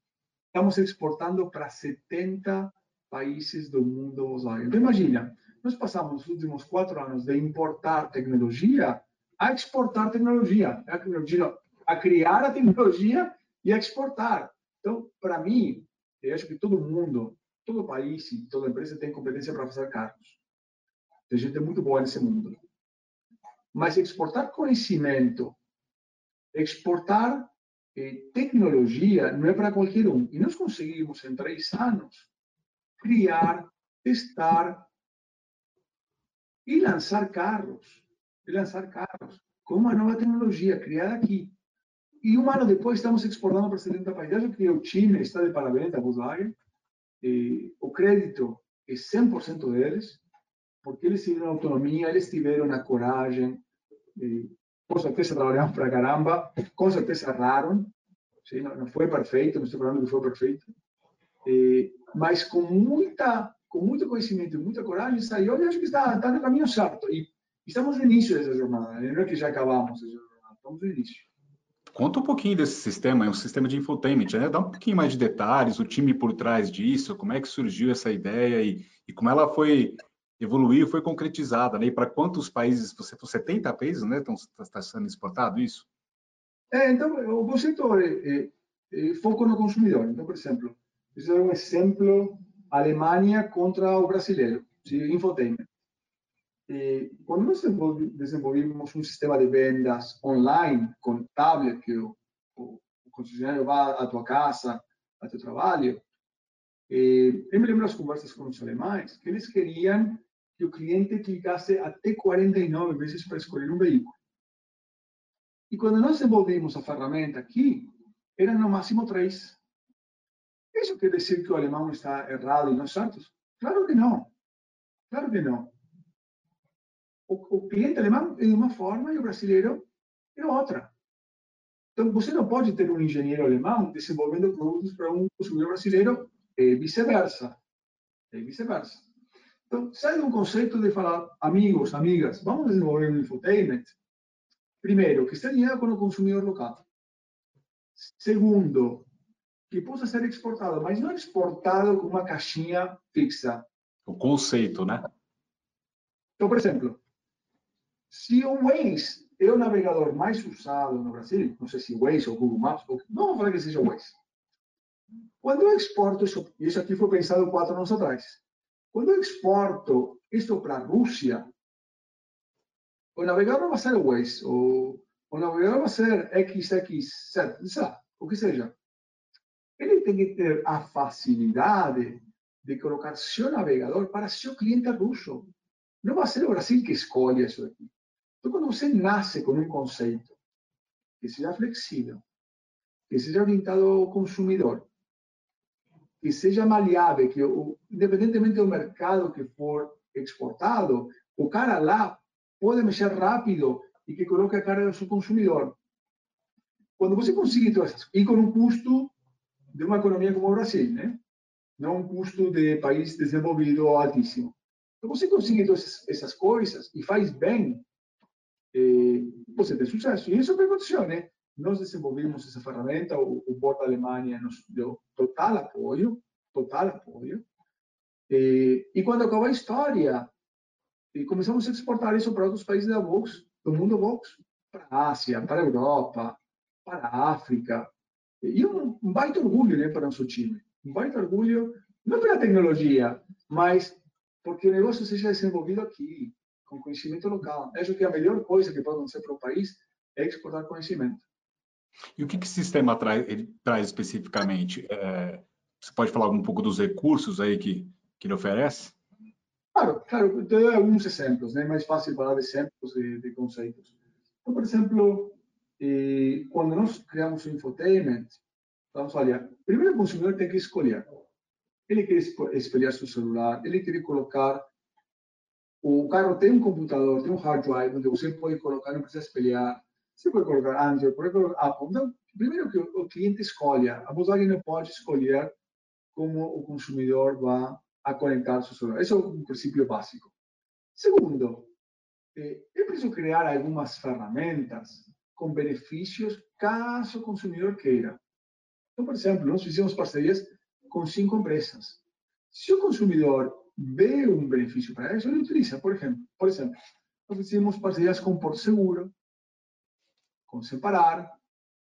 Estamos exportando para 70 países do mundo. Então, imagina, nós passamos os últimos quatro anos de importar tecnologia a exportar tecnologia, a, tecnologia, a criar a tecnologia e exportar. Então, para mim, eu acho que todo mundo, todo país e toda empresa tem competência para fazer carros. Tem gente muito boa nesse mundo. Mas exportar conhecimento, exportar eh, tecnologia não é para qualquer um. E nós conseguimos, em três anos, criar, testar e lançar carros. E lançar carros com uma nova tecnologia criada aqui. E um ano depois estamos exportando para 70 países. Eu que o time está de parabéns, a Volkswagen. Eh, o crédito é 100% deles porque eles tiveram autonomia, eles tiveram a coragem, e, com certeza trabalharam para caramba, com certeza erraram, não, foi perfeito, não estou falando que foi perfeito, e, mas com muita, com muito conhecimento e muita coragem saiu acho que está, está no caminho certo. E estamos no início dessa jornada, não é que já acabamos essa jornada, estamos no início. Conta um pouquinho desse sistema, é um sistema de infotainment, né? Dá um pouquinho mais de detalhes, o time por trás disso, como é que surgiu essa ideia e, e como ela foi evoluiu, foi concretizada, né? Para quantos países, você 70 países, né? Está sendo exportado isso? É, então o conceito é, é, é foco no consumidor. Então, por exemplo, isso é um exemplo Alemanha contra o brasileiro, infotainment. Quando nós desenvolvemos um sistema de vendas online com tablet que o, o, o concessionário vá à tua casa, ao teu trabalho, eu me lembro das conversas com os alemães que eles queriam que o cliente clicasse até 49 vezes para escolher um veículo. E quando nós desenvolvemos a ferramenta aqui, eram no máximo três. Isso quer dizer que o alemão está errado e não certo? Claro que não. Claro que não. O, o cliente alemão é de uma forma e o brasileiro é outra. Então, você não pode ter um engenheiro alemão desenvolvendo produtos para um consumidor brasileiro e vice-versa. E vice-versa. Então, sai do conceito de falar, amigos, amigas, vamos desenvolver um infotainment. Primeiro, que esteja alinhado com o consumidor local. Segundo, que possa ser exportado, mas não exportado com uma caixinha fixa. O conceito, né? Então, por exemplo, se o Waze é o navegador mais usado no Brasil, não sei se Waze ou Google Maps, não vou falar que seja Waze. Quando eu exporto isso, e isso aqui foi pensado quatro anos atrás, quando eu exporto isso para a Rússia, o navegador vai ser Waze, ou o navegador vai ser XX7, sei o que seja. Ele tem que ter a facilidade de colocar seu navegador para seu cliente russo. Não vai ser o Brasil que escolhe isso aqui. Então, quando você nasce com um conceito que seja flexível, que seja orientado ao consumidor, que seja maleável, que independentemente do mercado que for exportado, o cara lá pode mexer rápido e que coloque a cara do seu consumidor. Quando você conseguir e com um custo de uma economia como Brasil, né? não um custo de país desenvolvido altíssimo. Então, você conseguir todas essas coisas e faz bem, eh, você tem sucesso. E isso que aconteceu, né? Nós desenvolvimos essa ferramenta, o, o Board da Alemanha nos deu total apoio, total apoio. E, e quando acabou a história, começamos a exportar isso para outros países da Vox, do mundo Vox, para a Ásia, para a Europa, para a África. E um, um baita orgulho né, para o nosso time. Um baita orgulho, não pela tecnologia, mas porque o negócio seja desenvolvido aqui, com conhecimento local. Acho que a melhor coisa que pode acontecer para o país é exportar conhecimento. E o que, que o sistema traz, ele traz especificamente? É, você pode falar um pouco dos recursos aí que, que ele oferece? Claro, claro. Tenho alguns exemplos, né? É mais fácil falar de exemplos e de conceitos. Então, por exemplo, eh, quando nós criamos o infotainment, vamos olhar, primeiro o consumidor tem que escolher. Ele quer espelhar seu celular, ele quer colocar o carro tem um computador, tem um hard drive onde você pode colocar, não precisa espelhar. Você pode colocar Android, pode colocar Apple. Então, primeiro que o cliente escolha. A Volkswagen não pode escolher como o consumidor vai a conectar seu celular. Esse é um princípio básico. Segundo, eh, eu preciso criar algumas ferramentas com benefícios caso o consumidor queira. Então, por exemplo, nós fizemos parcerias com cinco empresas. Se o consumidor vê um benefício para isso, ele utiliza. Por exemplo, por exemplo nós fizemos parcerias com Porto Seguro, com Separar,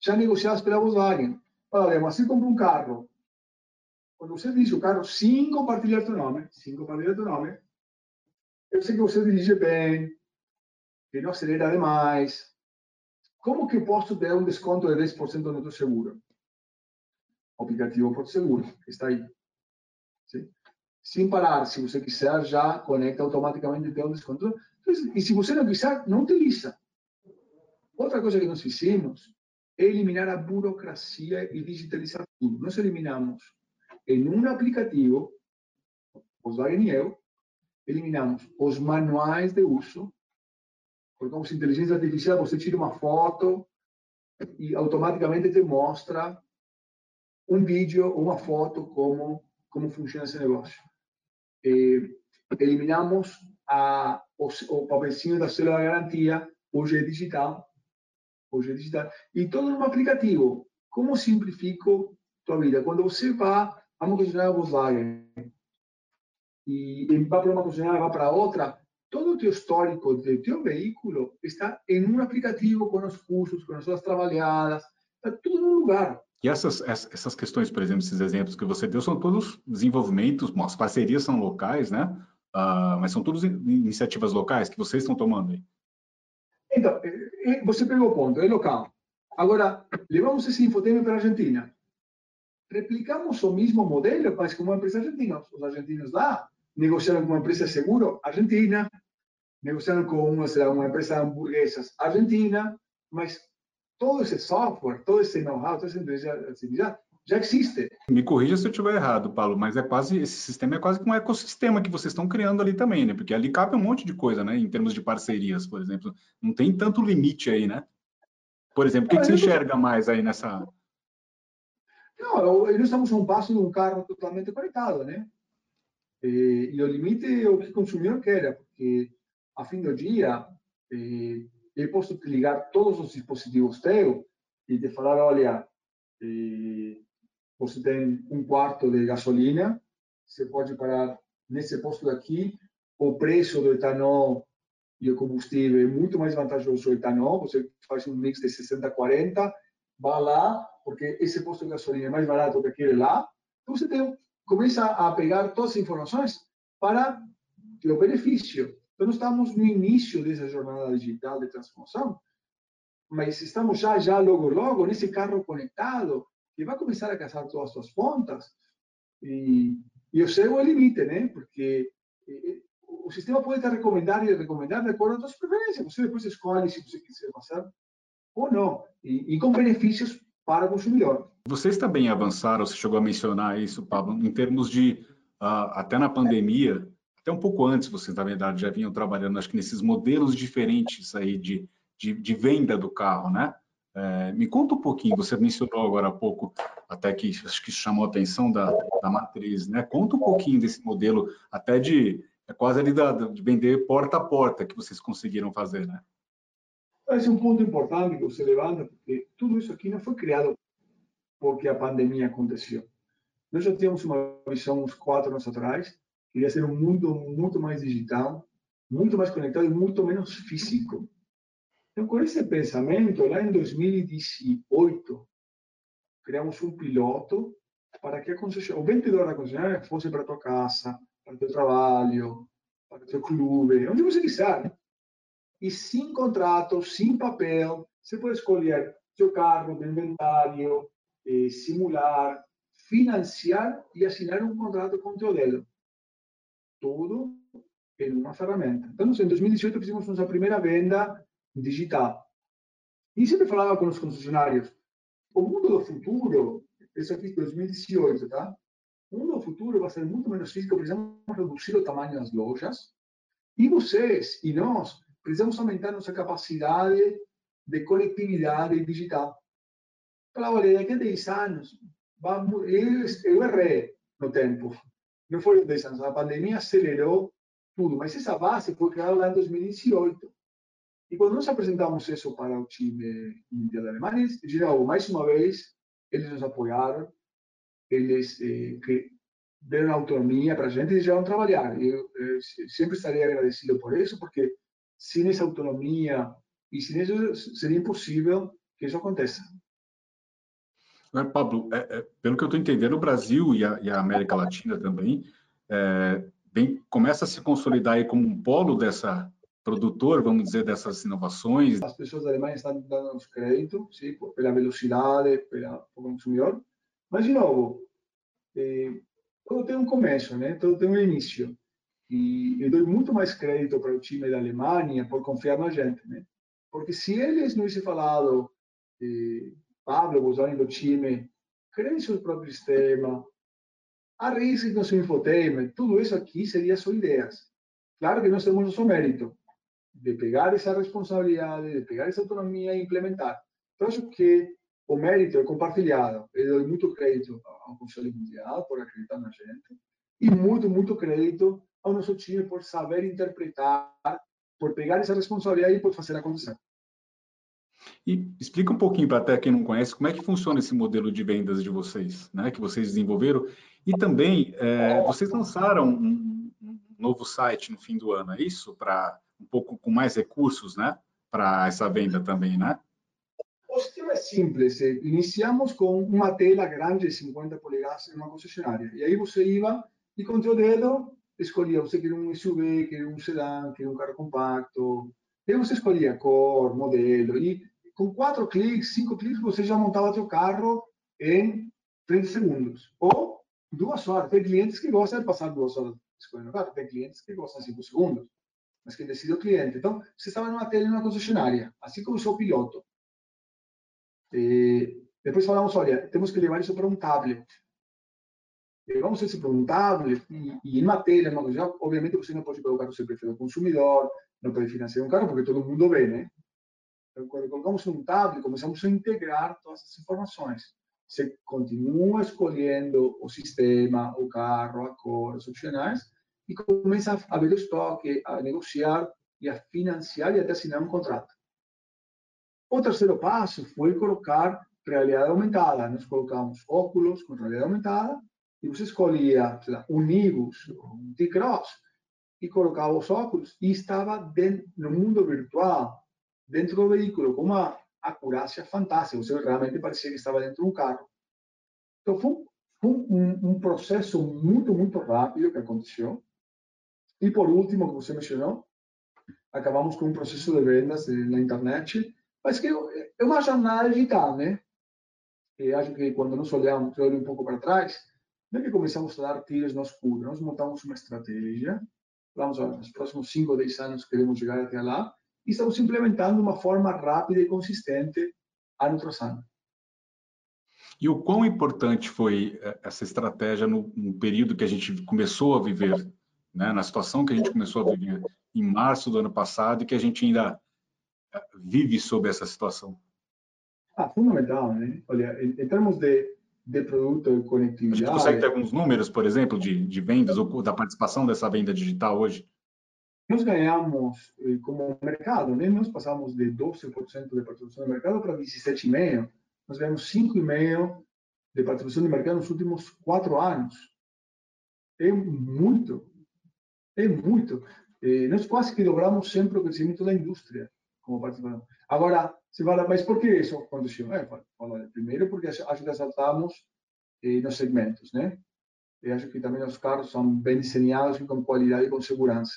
já negociadas pela Volkswagen. Olha, você compra um carro, quando você diz o carro, sim, compartilha teu nome, sim, compartilha teu nome, eu sei que você dirige bem, que não acelera demais, como que eu posso ter um desconto de 10% no teu seguro? O aplicativo Porto Seguro, que está aí. Sim? Sem parar, se você quiser, já conecta automaticamente e tem um desconto. E se você não quiser, não utiliza. Outra coisa que nós fizemos é eliminar a burocracia e digitalizar tudo. Nós eliminamos em um aplicativo, Volkswagen e eu, eliminamos os manuais de uso, colocamos inteligência artificial, você tira uma foto e automaticamente te mostra um vídeo ou uma foto como como funciona esse negócio. E eliminamos a, o, o papelzinho da célula de garantia, hoje é digital, hoje é digital, e todo no aplicativo. Como simplifico tua vida? Quando você vai a uma concessionária Volkswagen e vai para uma concessionária, vai para outra, todo o teu histórico do teu veículo está em um aplicativo com os cursos, com as suas trabalhadas, está tudo no lugar. E essas, essas questões, por exemplo, esses exemplos que você deu, são todos desenvolvimentos, as parcerias são locais, né? Uh, mas são todas iniciativas locais que vocês estão tomando aí. Então, você pegou o ponto, é local. Agora, levamos esse infotainment para a Argentina. Replicamos o mesmo modelo, mas com uma empresa argentina. Os argentinos lá negociaram com uma empresa seguro argentina, negociaram com lá, uma empresa de hamburguesas argentina, mas todo esse software, todo esse know-how, toda essa inteligência já existe. Me corrija se eu estiver errado, Paulo, mas é quase esse sistema é quase que um ecossistema que vocês estão criando ali também, né? Porque ali cabe um monte de coisa, né? Em termos de parcerias, por exemplo, não tem tanto limite aí, né? Por exemplo, o que, que você enxerga mais aí nessa? Não, nós estamos a um passo de um carro totalmente conectado, né? E, e o limite é o que o consumidor quer, porque a fim do dia eh, eu posso te ligar todos os dispositivos teus e te falar, olha, eh, você tem um quarto de gasolina, você pode parar nesse posto daqui, o preço do etanol e o combustível é muito mais vantajoso o etanol, você faz um mix de 60-40, vá lá, porque esse posto de gasolina é mais barato que aquele lá, então você tem, começa a pegar todas as informações para o benefício. Então, estamos no início dessa jornada digital de transformação, mas estamos já, já logo, logo, nesse carro conectado, que vai começar a casar todas as suas pontas, e, e céu é o limite, né? Porque o sistema pode te recomendar e recomendar de acordo com as suas preferências. Você depois escolhe se você quiser passar ou não, e, e com benefícios para o consumidor. Vocês também avançaram, você chegou a mencionar isso, Pablo, em termos de, uh, até na pandemia, até um pouco antes, vocês, na verdade, já vinham trabalhando, acho que nesses modelos diferentes aí de, de, de venda do carro, né? É, me conta um pouquinho, você mencionou agora há pouco, até que acho que chamou a atenção da, da matriz, né? Conta um pouquinho desse modelo, até de é quase ali da, de vender porta a porta que vocês conseguiram fazer, né? Esse é um ponto importante que você levanta, porque tudo isso aqui não foi criado porque a pandemia aconteceu. Nós já tínhamos uma visão uns quatro anos atrás, que ia ser um mundo muito mais digital, muito mais conectado e muito menos físico. Então, com esse pensamento, lá em 2018, criamos um piloto para que o vendedor da concessionária fosse para a tua casa, para o teu trabalho, para o teu clube, onde você quiser. E sem contrato, sem papel, você pode escolher seu carro, o inventário, eh, simular, financiar e assinar um contrato com o teu dedo. Tudo em uma ferramenta. Então, em 2018 fizemos nossa primeira venda digital. E sempre falava com os concessionários, o mundo do futuro, isso aqui é 2018, tá? O mundo do futuro vai ser muito menos físico, precisamos reduzir o tamanho das lojas. E vocês e nós precisamos aumentar nossa capacidade de conectividade digital. Falava, daqui a 10 anos, vamos, eu errei no tempo. Não foram 10 anos, a pandemia acelerou tudo, mas essa base foi criada lá em 2018. E quando nós apresentamos isso para o time mundial de de novo, mais uma vez, eles nos apoiaram, eles eh, deram autonomia para a gente e deixaram trabalhar. Eu, eu sempre estarei agradecido por isso, porque sem essa autonomia e sem isso seria impossível que isso aconteça. Pablo, é, é, pelo que eu estou entendendo, o Brasil e a, e a América Latina também é, bem, começa a se consolidar aí como um polo dessa produtor, vamos dizer, dessas inovações. As pessoas alemãs estão dando os créditos, sim, pela velocidade, pela, pelo consumidor. Mas, de novo, eh, tudo tem um começo, né? Tudo tem um início. E eu dou muito mais crédito para o time da Alemanha por confiar na gente, né? Porque se eles não tivessem falado, eh, Pablo, você do time, criem seu próprio sistema, arrisquem no seu infotainment, tudo isso aqui seria só ideias. Claro que nós temos nosso mérito de pegar essa responsabilidade, de pegar essa autonomia e implementar. Então, acho que o mérito é compartilhado. Eu dou muito crédito ao Conselho Mundial por acreditar na gente e muito, muito crédito ao nosso time por saber interpretar, por pegar essa responsabilidade e por fazer acontecer. E explica um pouquinho para até quem não conhece como é que funciona esse modelo de vendas de vocês, né, que vocês desenvolveram. E também é, vocês lançaram um, novo site no fim do ano, é isso? Para um pouco com mais recursos, né, para essa venda também, né? O sistema é simples. Iniciamos com uma tela grande de 50 polegadas em uma concessionária. E aí você ia e com o dedo escolhia, você quer um SUV, quer um sedã, quer um carro compacto. E aí você escolhia cor, modelo. E com quatro cliques, cinco cliques, você já montava seu carro em 30 segundos. Ou duas horas. Tem clientes que gostam de passar duas horas escolhendo carro, tem clientes que gostam cinco segundos, mas quem decide o cliente. Então, você estava numa tela, numa concessionária, assim como o seu piloto. E depois falamos, olha, temos que levar isso para um tablet. Vamos isso para um tablet e, em uma tela, obviamente você não pode colocar o seu perfil do consumidor, não pode financiar um carro, porque todo mundo vê, né? Então, quando colocamos um tablet, começamos a integrar todas essas informações. Você continua escolhendo o sistema, o carro, a cor, os opcionais, e começa a ver o estoque, a negociar e a financiar e até assinar um contrato. O terceiro passo foi colocar realidade aumentada. Nós colocamos óculos com realidade aumentada e você escolhia lá, um Nibus, um T-Cross e colocava os óculos e estava dentro, no mundo virtual, dentro do veículo, com uma acurácia fantástica. Você realmente parecia que estava dentro de um carro. Então, foi um, um processo muito, muito rápido que aconteceu. E, por último, como você mencionou, acabamos com um processo de vendas na internet, mas que é uma jornada digital, né? E acho que quando nós olhamos, olho um pouco para trás, não é que começamos a dar tiros no escuro, nós montamos uma estratégia, vamos olha, nos próximos 5 ou 10 anos queremos chegar até lá, e estamos implementando de uma forma rápida e consistente ano tras ano. E o quão importante foi eh, essa estratégia no, no período que a gente começou a viver, né, na situação que a gente começou a viver em março do ano passado e que a gente ainda eh, vive sob essa situação? Ah, fundamental, né? Olha, em, em termos de, de produto e conectividade... A gente consegue ter alguns números, por exemplo, de, de vendas ou da participação dessa venda digital hoje? Nós ganhamos eh, como mercado, né? nós passamos de 12% de participação no mercado para 17,5%. Nós ganhamos 5,5% de participação no mercado nos últimos quatro anos. É muito, é muito. E nós quase que dobramos sempre o crescimento da indústria como participação. Agora, você fala, mas por que isso aconteceu? É, primeiro, porque acho que acertamos eh, nos segmentos, né? E acho que também os carros são bem desenhados e com qualidade e com segurança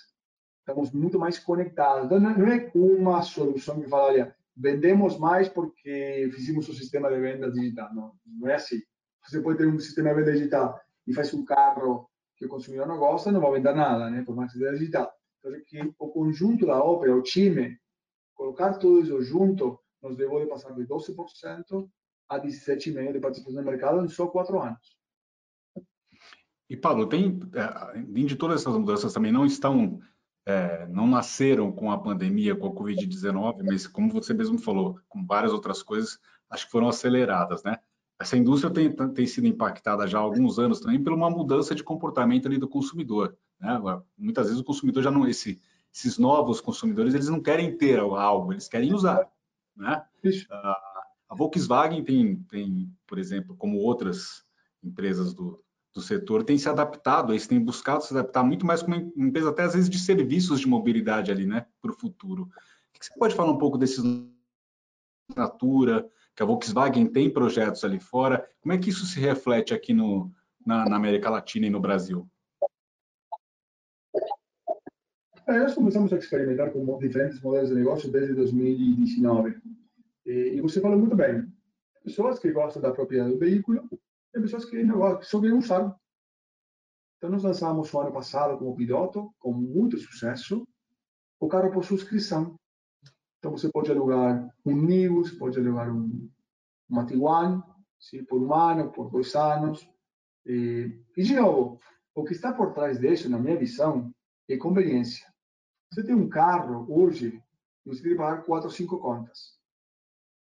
estamos muito mais conectados. Então, não é uma solução que fala, olha, vendemos mais porque fizemos o sistema de venda digital. Não, não é assim. Você pode ter um sistema de venda digital e faz um carro que o consumidor não gosta, não vai vender nada, né? Por mais que seja digital. Então, é que o conjunto da ópera, o time, colocar tudo isso junto, nos levou de passar de 12% a 17,5% de participação no mercado em só quatro anos. E, Paulo, tem, é, além de todas essas mudanças, também não estão é, não nasceram com a pandemia, com a Covid-19, mas como você mesmo falou, com várias outras coisas, acho que foram aceleradas, né? Essa indústria tem, tem sido impactada já há alguns anos também por uma mudança de comportamento ali do consumidor, né? Muitas vezes o consumidor já não, esse, esses novos consumidores, eles não querem ter algo, eles querem usar, né? A Volkswagen tem, tem, por exemplo, como outras empresas do, do setor tem se adaptado, eles têm buscado se adaptar muito mais como empresa até às vezes de serviços de mobilidade ali, né, para o futuro. O que você pode falar um pouco desses Natura, que a Volkswagen tem projetos ali fora, como é que isso se reflete aqui no, na, na América Latina e no Brasil? É, nós começamos a experimentar com diferentes modelos de negócio desde 2019. E, e você falou muito bem. Pessoas que gostam da propriedade do veículo tem pessoas que não só querem usar. Então, nós lançamos o ano passado como piloto, com muito sucesso, o carro por subscrição. Então, você pode alugar um Nibus, pode alugar um, uma por um ano, por dois anos. E, e, de novo, o que está por trás disso, na minha visão, é conveniência. Você tem um carro hoje, você tem que pagar quatro ou cinco contas.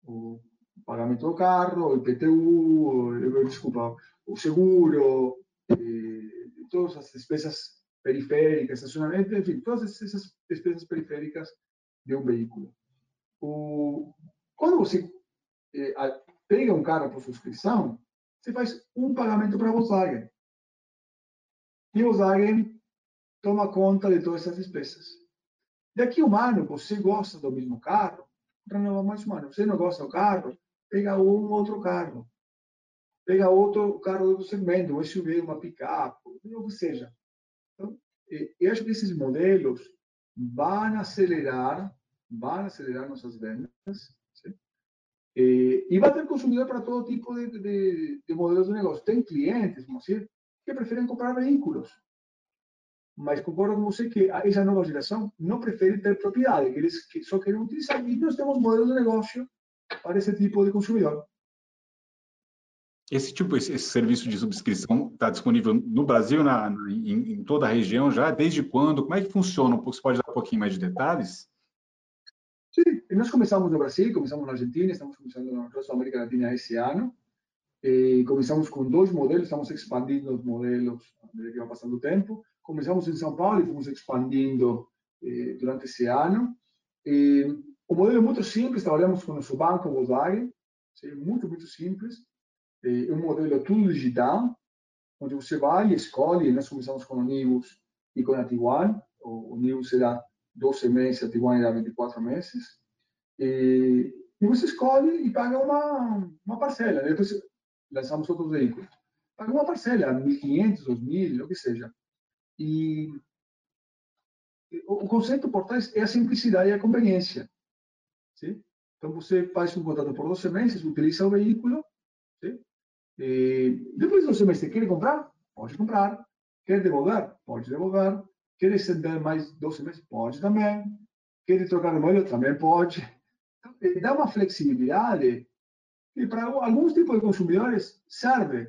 O pagamento do carro, o IPTU, desculpa, o seguro, eh, todas as despesas periféricas, estacionamento, enfim, todas essas despesas periféricas de um veículo. O, quando você eh, pega um carro por subscrição, você faz um pagamento para a Volkswagen. E a Volkswagen toma conta de todas essas despesas. Daqui a um ano, você gosta do mesmo carro, renova mais um ano. Você não gosta do carro, pega um outro carro, pega outro carro do segmento, um SUV, uma picape, o que seja. Então, eu acho que esses modelos vão acelerar, vão acelerar nossas vendas, sim? e vai ter consumidor para todo tipo de, de, de, modelos de negócio. Tem clientes, dizer, que preferem comprar veículos. Mas concordo com você que essa nova geração não prefere ter propriedade, que eles só querem utilizar. E nós temos modelos de negócio para esse tipo de consumidor. Esse tipo, esse, esse serviço de subscrição está disponível no Brasil, na, em, em, toda a região já? Desde quando? Como é que funciona? Você pode dar um pouquinho mais de detalhes? Sim, nós começamos no Brasil, começamos na Argentina, estamos começando da América Latina esse ano. E começamos com dois modelos, estamos expandindo os modelos à medida que vai passando o tempo. Começamos em São Paulo e fomos expandindo eh, durante esse ano. E o modelo é muito simples, trabalhamos com o nosso banco Volkswagen, muito, muito simples. É um modelo tudo digital, onde você vai e escolhe, nós começamos com o Nibus e com a Tiguan, o, o Nibus será 12 meses, a Tiguan era 24 meses, e, e você escolhe e paga uma, uma parcela, depois lançamos outros veículos. Paga uma parcela, 1.500, 2.000, o que seja. E o conceito por trás é a simplicidade e a conveniência. Então, você faz um contrato por 12 meses, utiliza o veículo, sim? E depois de 12 meses, quer comprar? Pode comprar. Quer devolver? Pode devolver. Quer estender mais 12 meses? Pode também. Quer trocar de modelo? Também pode. Então, dá uma flexibilidade e para alguns tipos de consumidores serve.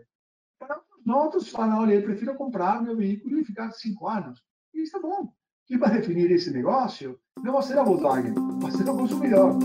Para outros, falam, olha, eu prefiro comprar meu veículo e ficar cinco anos. E está bom. Quem vai definir esse negócio não vai ser a Volkswagen, vai ser o consumidor.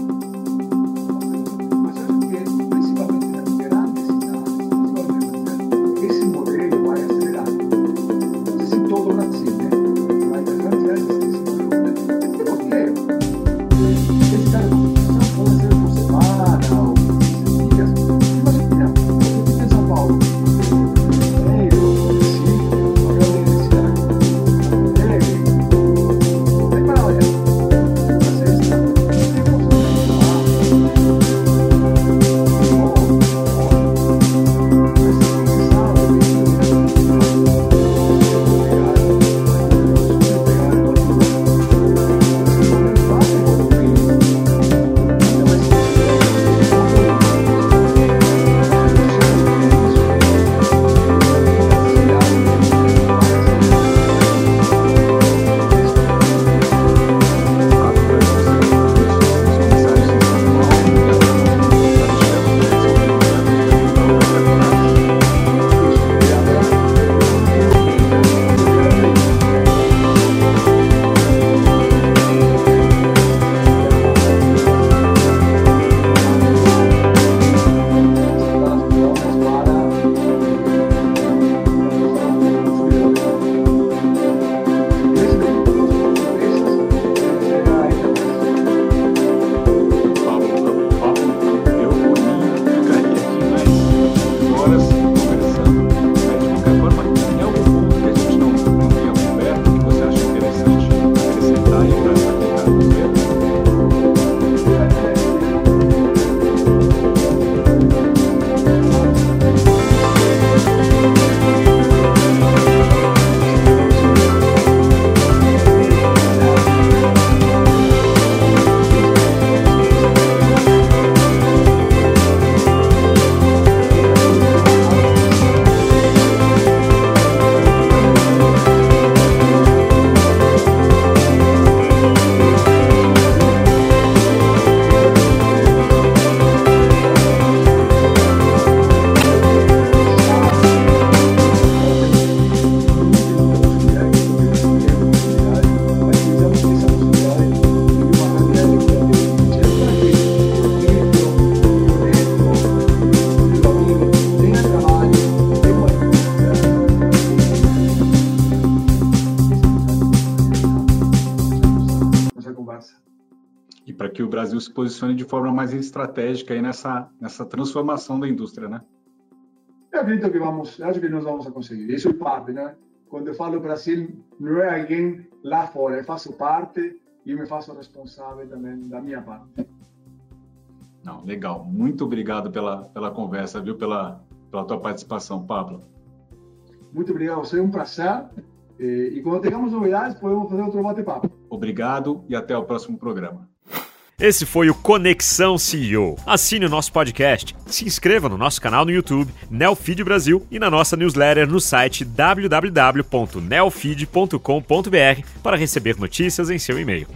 Posicione de forma mais estratégica aí nessa, nessa transformação da indústria, né? Eu acredito que vamos, acho que nós vamos conseguir. Isso é parte, né? Quando eu falo Brasil, não é alguém lá fora, eu faço parte e me faço responsável também da minha parte. Não, legal. Muito obrigado pela, pela conversa, viu? Pela, pela tua participação, Pablo. Muito obrigado, você é um prazer. E, e quando tenhamos novidades, podemos fazer outro bate-papo. Obrigado e até o próximo programa. Esse foi o Conexão CEO. Assine o nosso podcast, se inscreva no nosso canal no YouTube, Nelfeed Brasil, e na nossa newsletter no site www.nelfeed.com.br para receber notícias em seu e-mail.